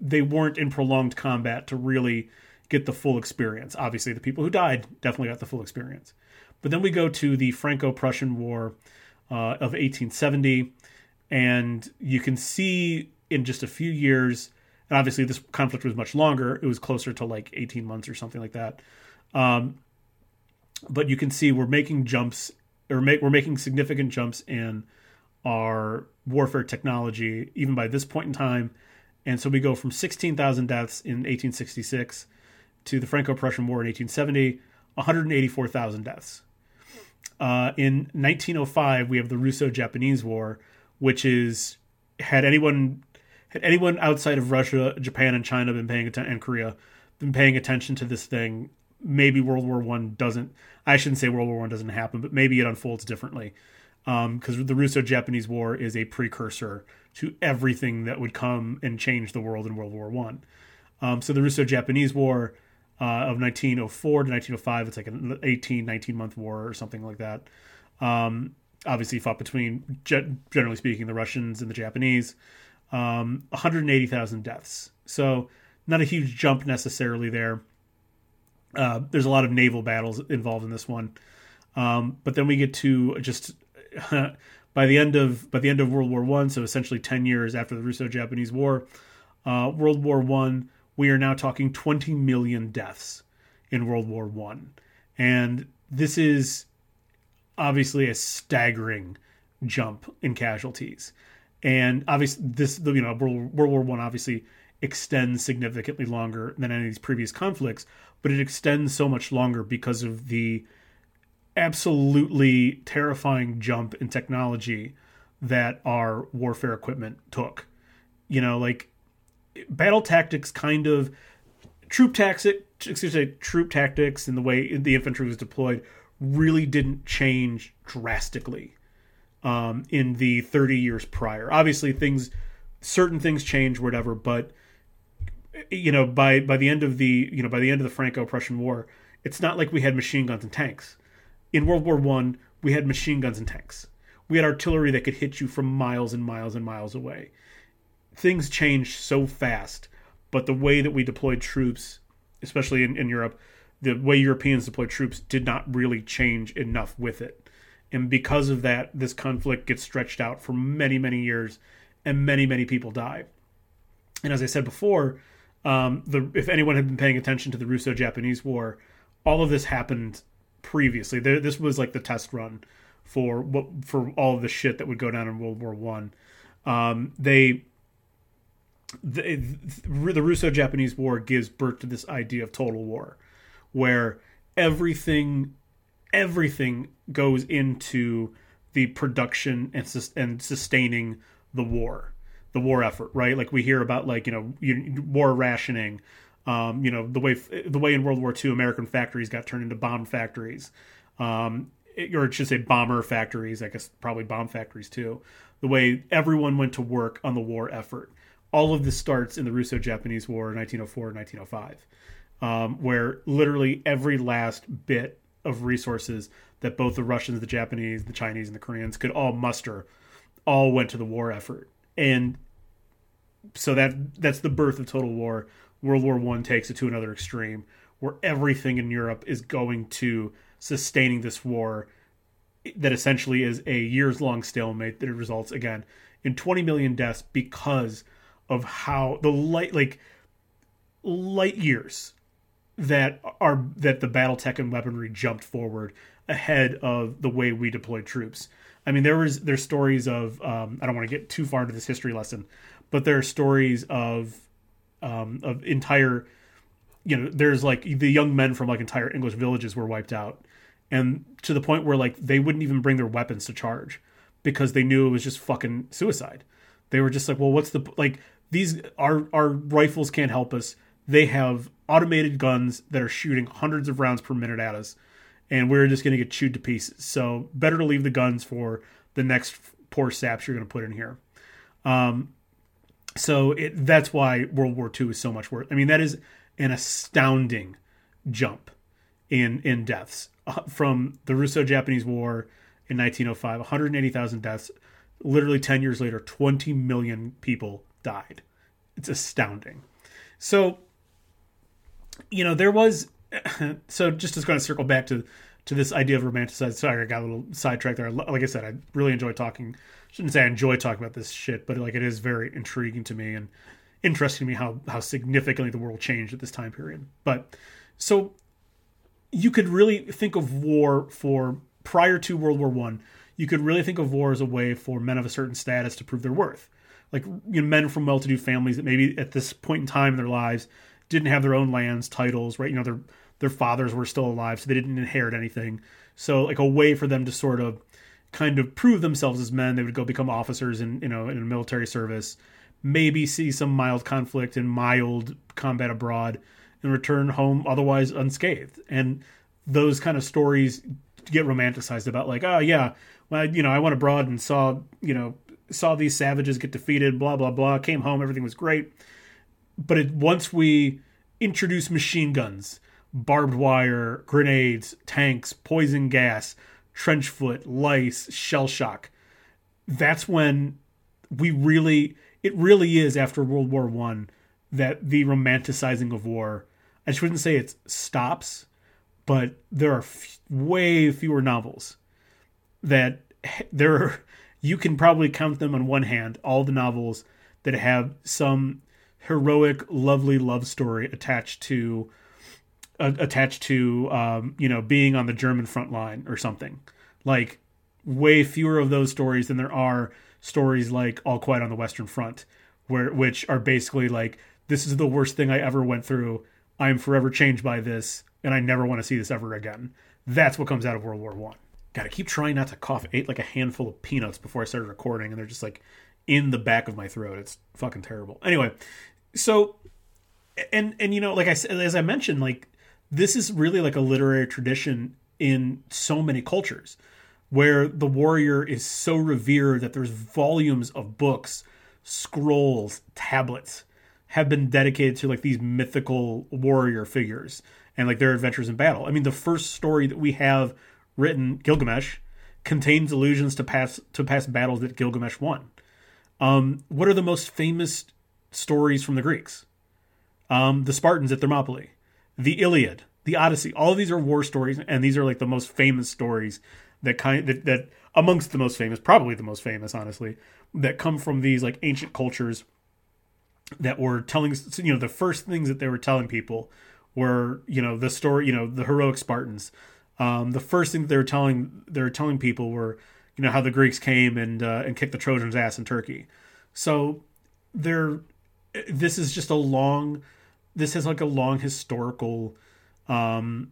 Speaker 1: they weren't in prolonged combat to really get the full experience. Obviously, the people who died definitely got the full experience. But then we go to the Franco-Prussian War uh, of 1870, and you can see in just a few years and obviously this conflict was much longer. It was closer to like 18 months or something like that. Um, but you can see we're making jumps, or make, we're making significant jumps in our warfare technology, even by this point in time. And so we go from 16,000 deaths in 1866 to the Franco-Prussian War in 1870, 184,000 deaths. Uh, in 1905, we have the Russo-Japanese War, which is had anyone had anyone outside of Russia, Japan, and China been paying attention, and Korea been paying attention to this thing, maybe World War One doesn't. I shouldn't say World War One doesn't happen, but maybe it unfolds differently because um, the Russo-Japanese War is a precursor to everything that would come and change the world in World War One. Um, so the Russo-Japanese War uh, of 1904 to 1905, it's like an 18, 19 month war or something like that. Um, obviously fought between, generally speaking, the Russians and the Japanese um, 180,000 deaths. So not a huge jump necessarily there. Uh, there's a lot of naval battles involved in this one, um, but then we get to just by the end of by the end of World War One, so essentially 10 years after the Russo-Japanese War, uh, World War One, we are now talking 20 million deaths in World War One, and this is obviously a staggering jump in casualties and obviously this you know World, War One obviously extends significantly longer than any of these previous conflicts, but it extends so much longer because of the absolutely terrifying jump in technology that our warfare equipment took. You know, like battle tactics kind of troop tactics excuse me, troop tactics and the way the infantry was deployed really didn't change drastically um, in the 30 years prior. Obviously, things, certain things change, whatever. But you know, by by the end of the you know by the end of the Franco-Prussian War, it's not like we had machine guns and tanks. In World War One, we had machine guns and tanks. We had artillery that could hit you from miles and miles and miles away. Things changed so fast, but the way that we deployed troops, especially in, in Europe, the way Europeans deployed troops did not really change enough with it. And because of that, this conflict gets stretched out for many, many years, and many, many people die. And as I said before, um, the if anyone had been paying attention to the Russo-Japanese War, all of this happened previously. There, this was like the test run for what for all of the shit that would go down in World War One. Um, they the, the Russo-Japanese War gives birth to this idea of total war, where everything everything goes into the production and sus- and sustaining the war, the war effort, right? Like we hear about like you know war rationing, um, you know the way the way in World War II American factories got turned into bomb factories, um, or it should say bomber factories. I guess probably bomb factories too. The way everyone went to work on the war effort. All of this starts in the Russo-Japanese War, 1904 1905, um, where literally every last bit of resources that both the Russians, the Japanese, the Chinese, and the Koreans could all muster, all went to the war effort, and so that that's the birth of total war. World War One takes it to another extreme, where everything in Europe is going to sustaining this war that essentially is a years long stalemate that results again in 20 million deaths because of how the light like light years that are that the battle tech and weaponry jumped forward ahead of the way we deployed troops. I mean, there was there's stories of um, I don't want to get too far into this history lesson, but there are stories of um, of entire you know there's like the young men from like entire English villages were wiped out, and to the point where like they wouldn't even bring their weapons to charge because they knew it was just fucking suicide. They were just like, well, what's the like these our our rifles can't help us. They have automated guns that are shooting hundreds of rounds per minute at us, and we're just going to get chewed to pieces. So better to leave the guns for the next poor saps you're going to put in here. Um, so it, that's why World War II is so much worse. I mean, that is an astounding jump in in deaths uh, from the Russo-Japanese War in 1905, 180,000 deaths. Literally 10 years later, 20 million people died. It's astounding. So, you know, there was. So, just to kind of circle back to to this idea of romanticized. Sorry, I got a little sidetracked there. Like I said, I really enjoy talking. Shouldn't say I enjoy talking about this shit, but like it is very intriguing to me and interesting to me how how significantly the world changed at this time period. But so you could really think of war for prior to World War One. You could really think of war as a way for men of a certain status to prove their worth like you know, men from well-to-do families that maybe at this point in time in their lives didn't have their own lands, titles, right? You know, their their fathers were still alive, so they didn't inherit anything. So like a way for them to sort of kind of prove themselves as men, they would go become officers in you know in a military service, maybe see some mild conflict and mild combat abroad, and return home otherwise unscathed. And those kind of stories get romanticized about like, oh yeah, well you know I went abroad and saw you know saw these savages get defeated, blah blah blah. Came home, everything was great. But it, once we introduce machine guns, barbed wire, grenades, tanks, poison gas, trench foot, lice, shell shock, that's when we really it really is after World War One that the romanticizing of war. I just wouldn't say it stops, but there are f- way fewer novels that there are you can probably count them on one hand, all the novels that have some heroic, lovely love story attached to uh, attached to um, you know being on the German front line or something. Like way fewer of those stories than there are stories like All Quiet on the Western Front, where which are basically like this is the worst thing I ever went through. I am forever changed by this, and I never want to see this ever again. That's what comes out of World War One. Got to keep trying not to cough. I ate like a handful of peanuts before I started recording, and they're just like in the back of my throat. It's fucking terrible. Anyway, so and and you know, like I said, as I mentioned, like this is really like a literary tradition in so many cultures where the warrior is so revered that there's volumes of books, scrolls, tablets have been dedicated to like these mythical warrior figures and like their adventures in battle. I mean, the first story that we have written, Gilgamesh, contains allusions to past to past battles that Gilgamesh won. Um, what are the most famous stories from the Greeks? Um, the Spartans at Thermopylae, the Iliad, the Odyssey. All of these are war stories, and these are like the most famous stories that kind that, that amongst the most famous, probably the most famous, honestly, that come from these like ancient cultures that were telling you know the first things that they were telling people were you know the story you know the heroic Spartans. Um, the first thing they were telling they were telling people were you know how the Greeks came and uh, and kicked the Trojans' ass in Turkey. So there, this is just a long. This has like a long historical, um,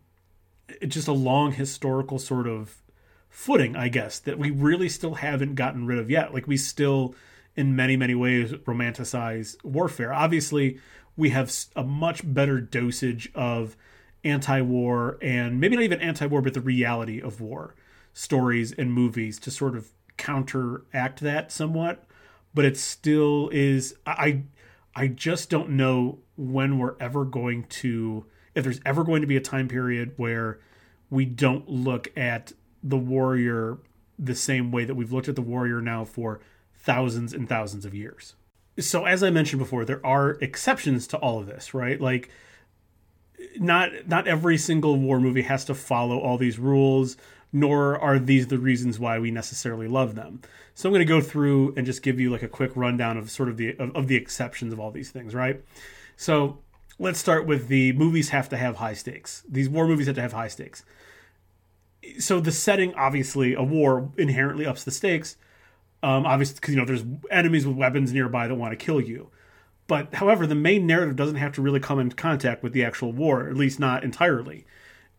Speaker 1: just a long historical sort of footing, I guess, that we really still haven't gotten rid of yet. Like we still, in many many ways, romanticize warfare. Obviously, we have a much better dosage of anti-war and maybe not even anti-war, but the reality of war stories and movies to sort of counteract that somewhat. But it still is. I I just don't know when we're ever going to, if there's ever going to be a time period where we don't look at the warrior the same way that we've looked at the warrior now for thousands and thousands of years. So as I mentioned before, there are exceptions to all of this, right? Like not not every single war movie has to follow all these rules, nor are these the reasons why we necessarily love them. So I'm going to go through and just give you like a quick rundown of sort of the of, of the exceptions of all these things, right? So let's start with the movies have to have high stakes. These war movies have to have high stakes. So the setting, obviously, a war inherently ups the stakes. Um, obviously, because you know there's enemies with weapons nearby that want to kill you. But however, the main narrative doesn't have to really come in contact with the actual war, at least not entirely.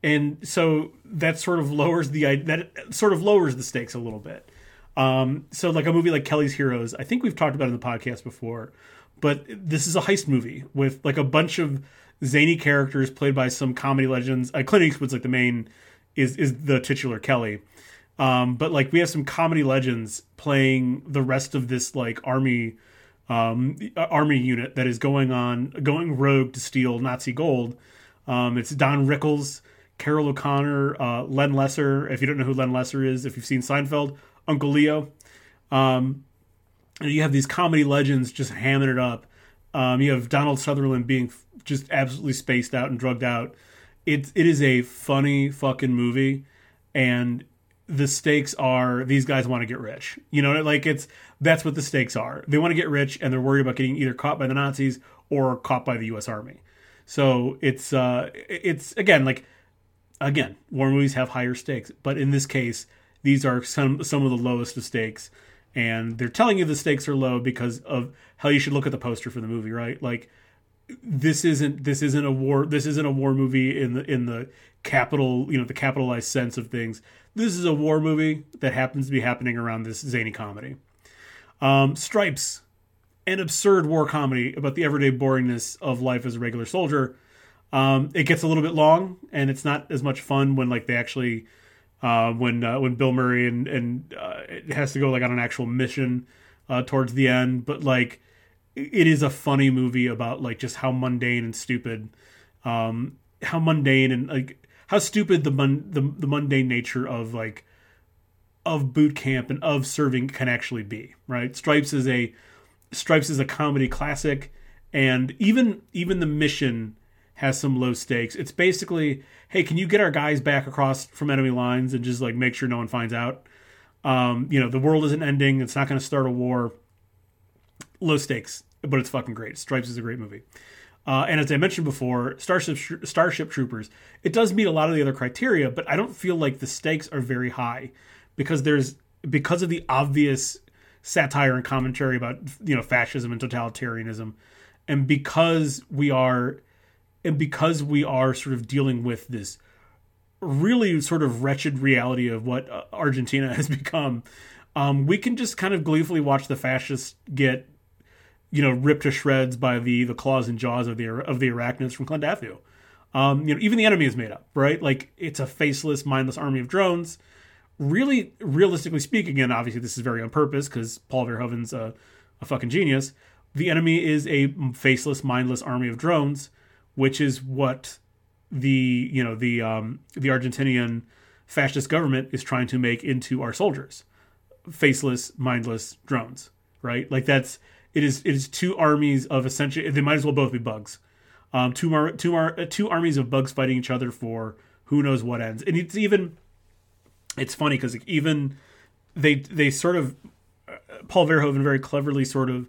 Speaker 1: And so that sort of lowers the that sort of lowers the stakes a little bit. Um, so like a movie like Kelly's Heroes, I think we've talked about in the podcast before, but this is a heist movie with like a bunch of zany characters played by some comedy legends. Uh, Clint Eastwood's like the main is is the titular Kelly. Um, but like we have some comedy legends playing the rest of this like army um, army unit that is going on going rogue to steal Nazi gold. Um, it's Don Rickles, Carroll O'Connor, uh, Len Lesser. If you don't know who Len Lesser is, if you've seen Seinfeld, Uncle Leo. Um, you have these comedy legends just hamming it up. Um, you have Donald Sutherland being just absolutely spaced out and drugged out. It it is a funny fucking movie, and the stakes are these guys want to get rich. You know, like it's that's what the stakes are. They want to get rich and they're worried about getting either caught by the Nazis or caught by the US Army. So it's uh it's again like again, war movies have higher stakes, but in this case, these are some some of the lowest of stakes and they're telling you the stakes are low because of how you should look at the poster for the movie, right? Like this isn't this isn't a war this isn't a war movie in the in the capital you know the capitalized sense of things this is a war movie that happens to be happening around this zany comedy. Um, Stripes, an absurd war comedy about the everyday boringness of life as a regular soldier. Um, it gets a little bit long, and it's not as much fun when like they actually uh, when uh, when Bill Murray and and uh, it has to go like on an actual mission uh, towards the end. But like, it is a funny movie about like just how mundane and stupid, um, how mundane and like how stupid the, mun- the the mundane nature of like of boot camp and of serving can actually be right stripes is a stripes is a comedy classic and even even the mission has some low stakes. It's basically hey can you get our guys back across from enemy lines and just like make sure no one finds out? Um, you know the world isn't ending. It's not going to start a war. Low stakes but it's fucking great. Stripes is a great movie. Uh, and as I mentioned before, Starship Starship Troopers, it does meet a lot of the other criteria, but I don't feel like the stakes are very high because there's because of the obvious satire and commentary about you know fascism and totalitarianism, and because we are and because we are sort of dealing with this really sort of wretched reality of what uh, Argentina has become, um, we can just kind of gleefully watch the fascists get, you know, ripped to shreds by the the claws and jaws of the of the arachnids from Klendathu. Um, you know, even the enemy is made up, right? Like it's a faceless, mindless army of drones. Really, realistically speaking, and obviously this is very on purpose because Paul Verhoeven's a, a fucking genius. The enemy is a faceless, mindless army of drones, which is what the you know the um, the Argentinian fascist government is trying to make into our soldiers, faceless, mindless drones, right? Like that's it is it is two armies of essentially they might as well both be bugs, um, two two mar- two armies of bugs fighting each other for who knows what ends, and it's even it's funny because even they they sort of uh, Paul Verhoeven very cleverly sort of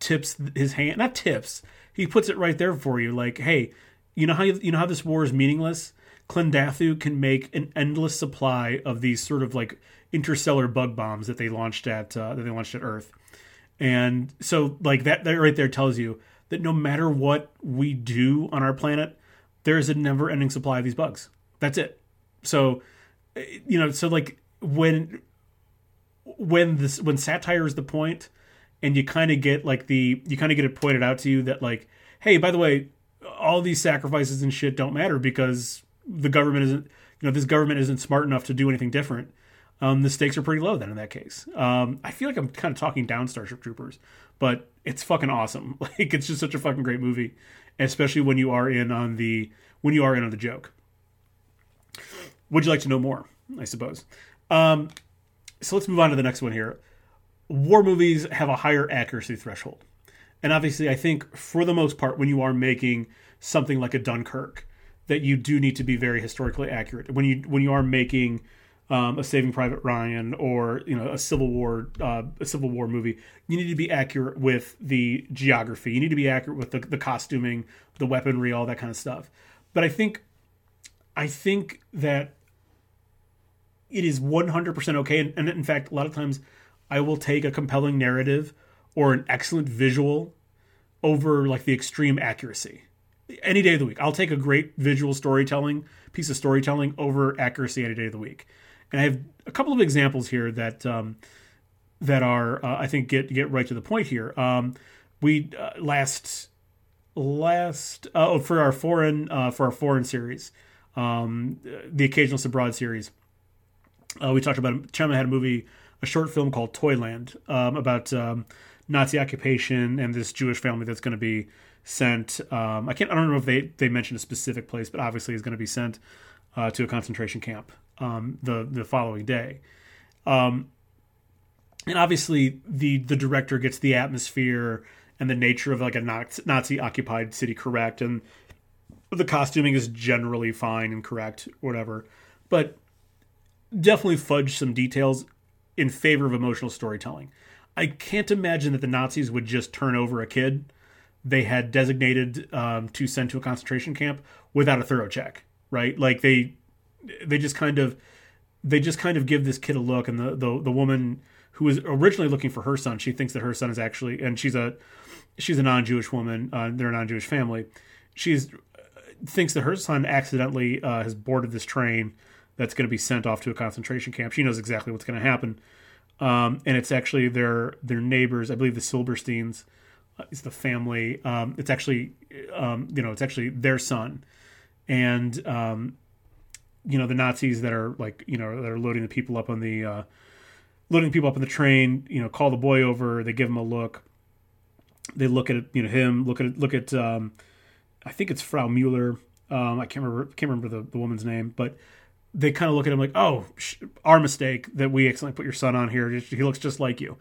Speaker 1: tips his hand not tips he puts it right there for you like hey you know how you, you know how this war is meaningless. Klendathu can make an endless supply of these sort of like interstellar bug bombs that they launched at uh, that they launched at Earth, and so like that that right there tells you that no matter what we do on our planet, there is a never-ending supply of these bugs. That's it. So, you know, so like when when this when satire is the point, and you kind of get like the you kind of get it pointed out to you that like, hey, by the way, all these sacrifices and shit don't matter because the government isn't you know this government isn't smart enough to do anything different. Um, the stakes are pretty low then in that case. Um, i feel like i'm kind of talking down starship troopers but it's fucking awesome. Like it's just such a fucking great movie especially when you are in on the when you are in on the joke. Would you like to know more i suppose? Um, so let's move on to the next one here war movies have a higher accuracy threshold and obviously, I think for the most part, when you are making something like a Dunkirk, that you do need to be very historically accurate. When you when you are making um, a Saving Private Ryan or you know a Civil War uh, a Civil War movie, you need to be accurate with the geography. You need to be accurate with the, the costuming, the weaponry, all that kind of stuff. But I think I think that it is 100% okay. And, and in fact, a lot of times I will take a compelling narrative or an excellent visual over like the extreme accuracy. Any day of the week, I'll take a great visual storytelling piece of storytelling over accuracy any day of the week. And I have a couple of examples here that um, that are uh, I think get get right to the point here. Um, we uh, last last uh, oh, for our foreign uh, for our foreign series, um, the Occasionalist Abroad series. Uh, we talked about Chema had a movie, a short film called Toyland um, about um, Nazi occupation and this Jewish family that's going to be sent. Um, I can't. I don't know if they they mentioned a specific place, but obviously is going to be sent uh, to a concentration camp um, the the following day. Um, and obviously, the the director gets the atmosphere and the nature of like a Nazi occupied city correct, and the costuming is generally fine and correct, whatever. But definitely fudge some details in favor of emotional storytelling. I can't imagine that the Nazis would just turn over a kid they had designated um, to send to a concentration camp without a thorough check, right? Like they they just kind of they just kind of give this kid a look, and the the, the woman who was originally looking for her son, she thinks that her son is actually, and she's a she's a non-Jewish woman. Uh, they're a non-Jewish family. She's thinks that her son accidentally uh, has boarded this train that's going to be sent off to a concentration camp. She knows exactly what's going to happen um, and it's actually their their neighbors. I believe the Silbersteins uh, is the family. Um, it's actually um, you know it's actually their son, and um, you know the Nazis that are like you know that are loading the people up on the uh, loading people up on the train. You know, call the boy over. They give him a look. They look at you know him. Look at look at. Um, I think it's Frau Mueller. Um, I can't remember can't remember the, the woman's name, but they kind of look at him like, "Oh, sh- our mistake that we accidentally put your son on here. He looks just like you."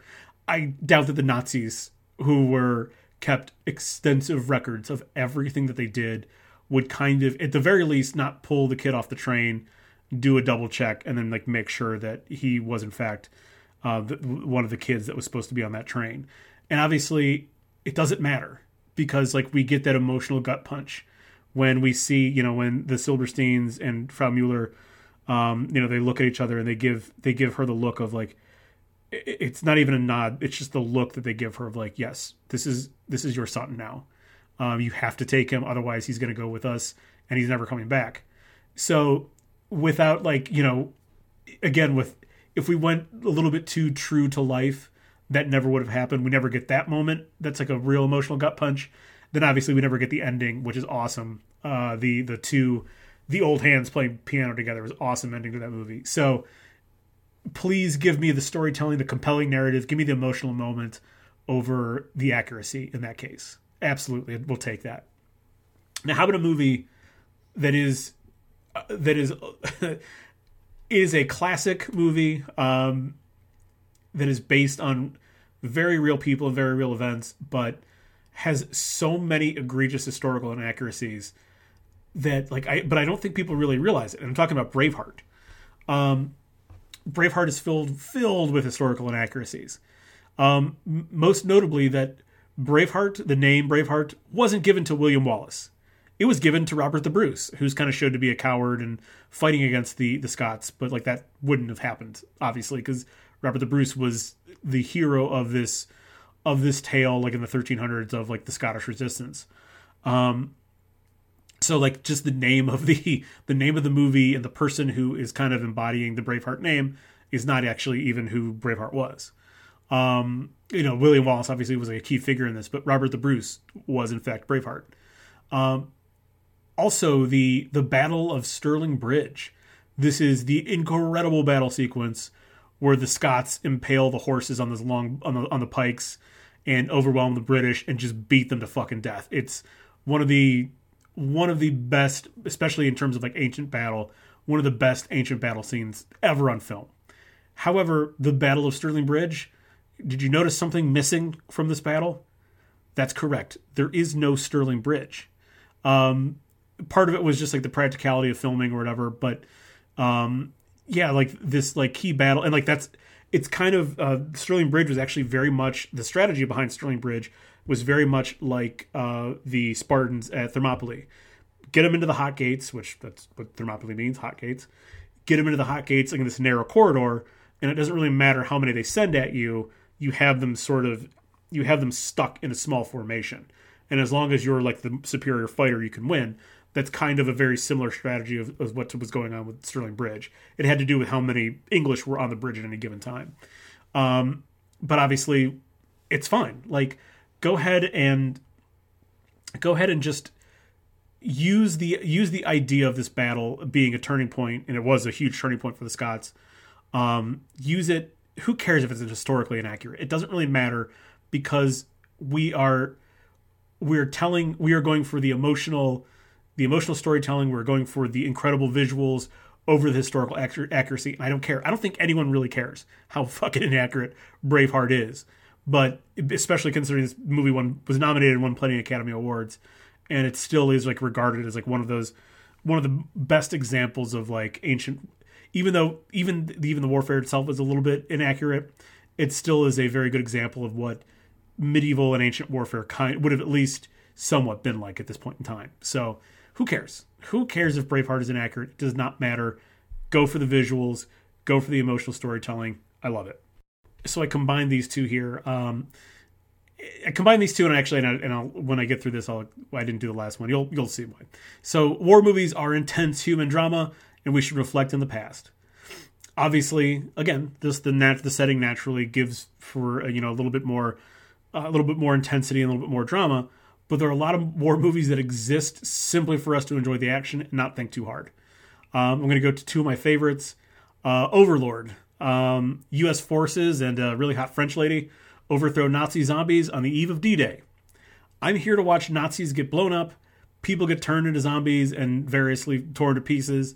Speaker 1: I doubt that the Nazis, who were kept extensive records of everything that they did, would kind of, at the very least, not pull the kid off the train, do a double check, and then like make sure that he was in fact uh, the, one of the kids that was supposed to be on that train. And obviously, it doesn't matter because like we get that emotional gut punch when we see, you know, when the Silbersteins and Frau Mueller um, you know, they look at each other and they give they give her the look of like it's not even a nod. It's just the look that they give her of like, yes, this is this is your son now. Um, you have to take him, otherwise he's going to go with us, and he's never coming back. So without like you know, again with if we went a little bit too true to life, that never would have happened. We never get that moment. That's like a real emotional gut punch. Then obviously we never get the ending, which is awesome. Uh, the the two the old hands playing piano together was awesome ending to that movie. So please give me the storytelling, the compelling narrative, give me the emotional moment over the accuracy in that case. Absolutely, we'll take that. Now, how about a movie that is uh, that is is a classic movie um, that is based on very real people and very real events, but has so many egregious historical inaccuracies that like I but I don't think people really realize it. And I'm talking about Braveheart. Um, Braveheart is filled filled with historical inaccuracies. Um, m- most notably that Braveheart, the name Braveheart, wasn't given to William Wallace. It was given to Robert the Bruce, who's kind of showed to be a coward and fighting against the the Scots, but like that wouldn't have happened, obviously, because Robert the Bruce was the hero of this of this tale, like in the 1300s of like the Scottish resistance. Um, so like just the name of the the name of the movie and the person who is kind of embodying the Braveheart name is not actually even who Braveheart was. Um, you know, William Wallace obviously was a key figure in this, but Robert the Bruce was in fact Braveheart. Um, also, the the Battle of Stirling Bridge. This is the incredible battle sequence where the Scots impale the horses on this long on the on the pikes and overwhelm the British and just beat them to fucking death. It's one of the one of the best, especially in terms of like ancient battle, one of the best ancient battle scenes ever on film. However, the Battle of Stirling Bridge, did you notice something missing from this battle? That's correct. There is no Stirling Bridge. Um, part of it was just like the practicality of filming or whatever, but um, yeah, like this like key battle, and like that's it's kind of uh, Stirling Bridge was actually very much the strategy behind Stirling Bridge was very much like uh, the Spartans at Thermopylae. Get them into the hot gates, which that's what Thermopylae means, hot gates. Get them into the hot gates in this narrow corridor, and it doesn't really matter how many they send at you. You have them sort of, you have them stuck in a small formation, and as long as you're like the superior fighter, you can win. That's kind of a very similar strategy of, of what was going on with Stirling Bridge. It had to do with how many English were on the bridge at any given time. Um, but obviously, it's fine. Like go ahead and go ahead and just use the use the idea of this battle being a turning point, and it was a huge turning point for the Scots. Um, use it. Who cares if it's historically inaccurate? It doesn't really matter because we are we're telling we are going for the emotional the emotional storytelling. We're going for the incredible visuals over the historical accuracy. And I don't care. I don't think anyone really cares how fucking inaccurate Braveheart is but especially considering this movie one was nominated and won plenty of Academy Awards, and it still is like regarded as like one of those one of the best examples of like ancient. Even though even even the warfare itself is a little bit inaccurate, it still is a very good example of what medieval and ancient warfare kind would have at least somewhat been like at this point in time. So who cares? Who cares if Braveheart is inaccurate? It does not matter. Go for the visuals. Go for the emotional storytelling. I love it so I combine these two here. Um, I combine these two, and actually, and, I, and I'll, when I get through this, I'll I didn't do the last one. You'll you'll see why. So war movies are intense human drama, and we should reflect in the past. Obviously, again, this the nat the setting naturally gives for uh, you know a little bit more uh, a little bit more intensity and a little bit more drama. But there are a lot of war movies that exist simply for us to enjoy the action and not think too hard. Um, I'm going to go to two of my favorites. Uh, Overlord, um, U.S. forces and a really hot French lady overthrow Nazi zombies on the eve of D Day. I'm here to watch Nazis get blown up, people get turned into zombies and variously torn to pieces,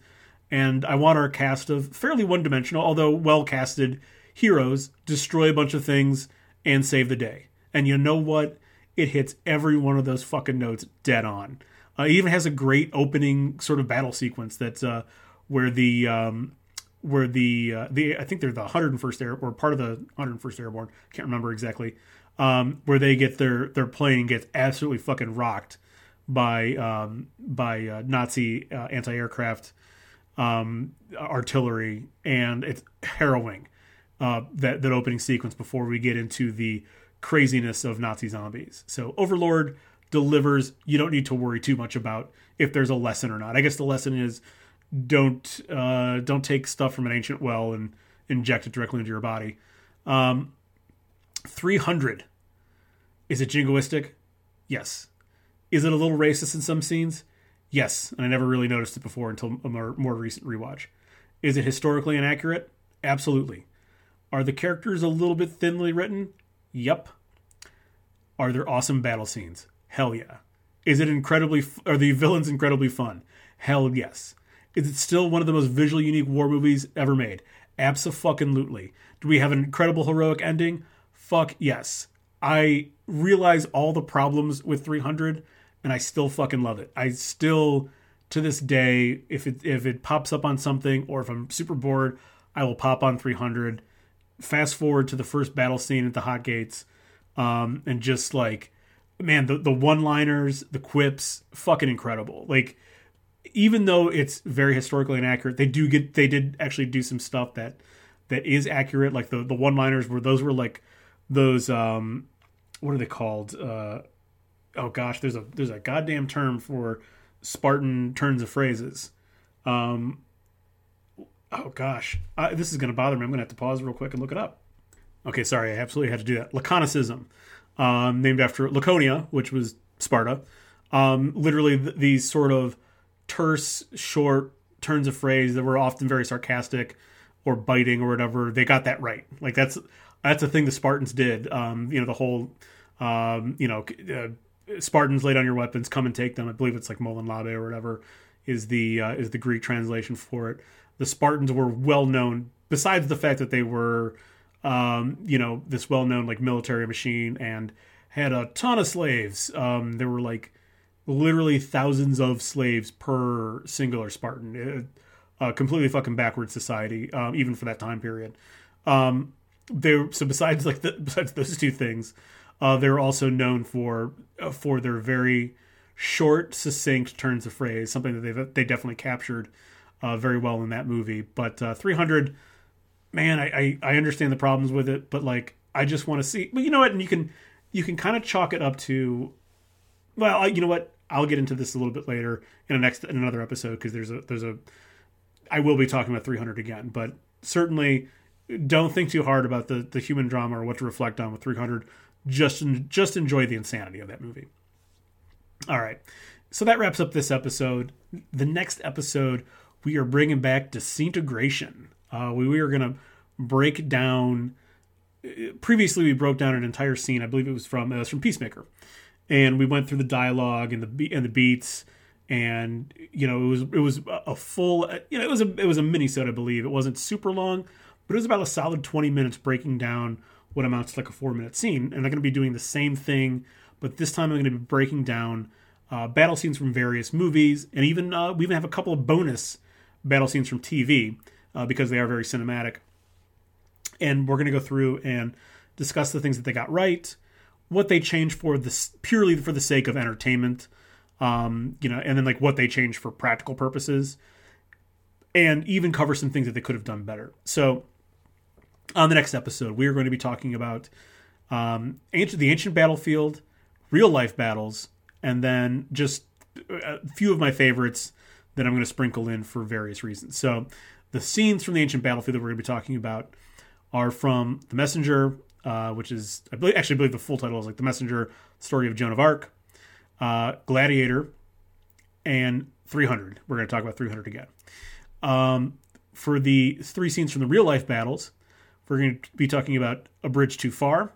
Speaker 1: and I want our cast of fairly one dimensional, although well casted heroes destroy a bunch of things and save the day. And you know what? It hits every one of those fucking notes dead on. Uh, it even has a great opening sort of battle sequence that's uh, where the um, where the uh, the I think they're the 101st Air or part of the 101st Airborne. Can't remember exactly. Um, where they get their their plane gets absolutely fucking rocked by um, by uh, Nazi uh, anti aircraft um, artillery, and it's harrowing. Uh, that that opening sequence before we get into the craziness of Nazi zombies. So Overlord delivers. You don't need to worry too much about if there's a lesson or not. I guess the lesson is don't uh, don't take stuff from an ancient well and inject it directly into your body. Um, 300 is it jingoistic? Yes. Is it a little racist in some scenes? Yes, and I never really noticed it before until a more, more recent rewatch. Is it historically inaccurate? Absolutely. Are the characters a little bit thinly written? Yep. Are there awesome battle scenes? Hell yeah. Is it incredibly? Are the villains incredibly fun? Hell yes. Is it still one of the most visually unique war movies ever made? Absolutely. Do we have an incredible heroic ending? Fuck yes. I realize all the problems with 300, and I still fucking love it. I still, to this day, if it if it pops up on something or if I'm super bored, I will pop on 300. Fast forward to the first battle scene at the Hot Gates, um, and just like man, the the one liners, the quips, fucking incredible. Like even though it's very historically inaccurate, they do get they did actually do some stuff that that is accurate. Like the the one liners were those were like those um what are they called? Uh, oh gosh, there's a there's a goddamn term for Spartan turns of phrases. Um, oh gosh, I, this is going to bother me. I'm going to have to pause real quick and look it up. Okay, sorry, I absolutely had to do that. Laconicism um, named after Laconia, which was Sparta. Um, literally, th- these sort of terse, short turns of phrase that were often very sarcastic or biting or whatever. They got that right. Like that's that's the thing the Spartans did. Um, you know, the whole, um, you know, uh, Spartans laid on your weapons, come and take them. I believe it's like Molon Labe or whatever is the uh, is the Greek translation for it. The Spartans were well known, besides the fact that they were um, you know, this well known like military machine and had a ton of slaves. Um, there were like literally thousands of slaves per singular Spartan. It, a completely fucking backward society, um, even for that time period. Um, they so besides like the, besides those two things, uh, they're also known for uh, for their very short, succinct turns of phrase. Something that they they definitely captured uh, very well in that movie. But uh, 300 man, I, I, I understand the problems with it, but like I just want to see. But you know what? And you can you can kind of chalk it up to, well, you know what? I'll get into this a little bit later in a next in another episode because there's a there's a I will be talking about 300 again, but certainly don't think too hard about the the human drama or what to reflect on with 300. Just just enjoy the insanity of that movie. All right, so that wraps up this episode. The next episode we are bringing back disintegration. Uh, we, we are to break down. Previously, we broke down an entire scene. I believe it was from uh, it was from Peacemaker, and we went through the dialogue and the and the beats, and you know it was it was a full you know it was a it was a mini I believe. It wasn't super long, but it was about a solid twenty minutes breaking down what amounts to like a four minute scene. And I'm going to be doing the same thing, but this time I'm going to be breaking down uh, battle scenes from various movies, and even uh, we even have a couple of bonus battle scenes from TV uh, because they are very cinematic. And we're going to go through and discuss the things that they got right, what they change for this purely for the sake of entertainment, um, you know, and then like what they change for practical purposes, and even cover some things that they could have done better. So, on the next episode, we are going to be talking about um, ancient, the ancient battlefield, real life battles, and then just a few of my favorites that I'm going to sprinkle in for various reasons. So, the scenes from the ancient battlefield that we're going to be talking about are from The Messenger, uh, which is I believe, actually I believe the full title is like The Messenger: Story of Joan of Arc, uh, Gladiator, and 300. We're going to talk about 300 again. Um, for the three scenes from the real life battles, we're going to be talking about A Bridge Too Far,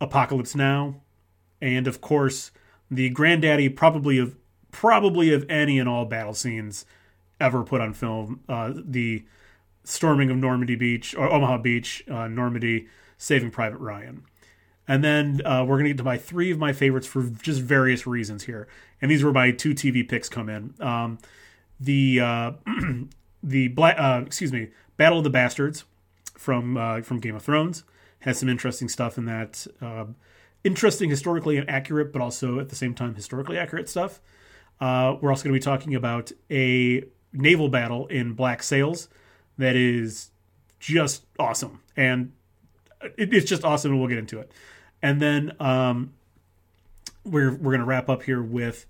Speaker 1: Apocalypse Now, and of course the granddaddy probably of probably of any and all battle scenes ever put on film. Uh, the storming of Normandy Beach or Omaha Beach, uh, Normandy, Saving Private Ryan. And then uh, we're going to get to my three of my favorites for just various reasons here. And these were my two TV picks come in. Um, the uh, the black uh, excuse me, Battle of the Bastards from uh, from Game of Thrones has some interesting stuff in that. Uh, interesting historically and accurate, but also at the same time historically accurate stuff. Uh, we're also going to be talking about a naval battle in Black Sails that is just awesome, and it, it's just awesome, and we'll get into it. And then um, we're we're gonna wrap up here with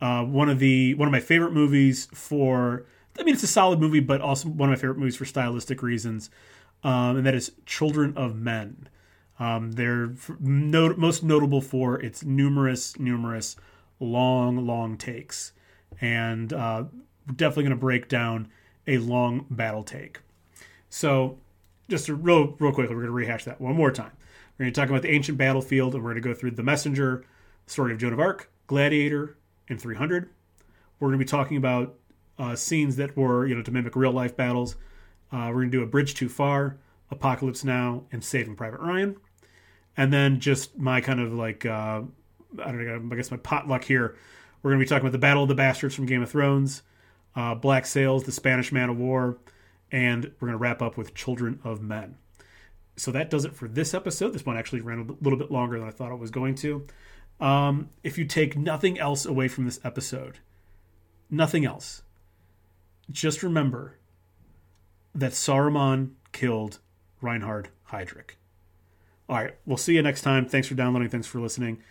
Speaker 1: uh, one of the one of my favorite movies for I mean, it's a solid movie, but also one of my favorite movies for stylistic reasons, um, and that is Children of Men. Um, they're not- most notable for its numerous, numerous long, long takes, and uh, definitely going to break down a long battle take. So, just real, real quickly, we're going to rehash that one more time. We're going to talk about the ancient battlefield, and we're going to go through the messenger, story of Joan of Arc, Gladiator, and 300. We're going to be talking about uh, scenes that were, you know, to mimic real life battles. Uh, we're going to do a Bridge Too Far, Apocalypse Now, and Saving Private Ryan. And then just my kind of like, uh, I don't know, I guess my potluck here. We're going to be talking about the Battle of the Bastards from Game of Thrones, uh, Black Sails, the Spanish Man of War, and we're going to wrap up with Children of Men. So that does it for this episode. This one actually ran a little bit longer than I thought it was going to. Um, if you take nothing else away from this episode, nothing else, just remember that Saruman killed Reinhard Heydrich. All right, we'll see you next time. Thanks for downloading. Thanks for listening.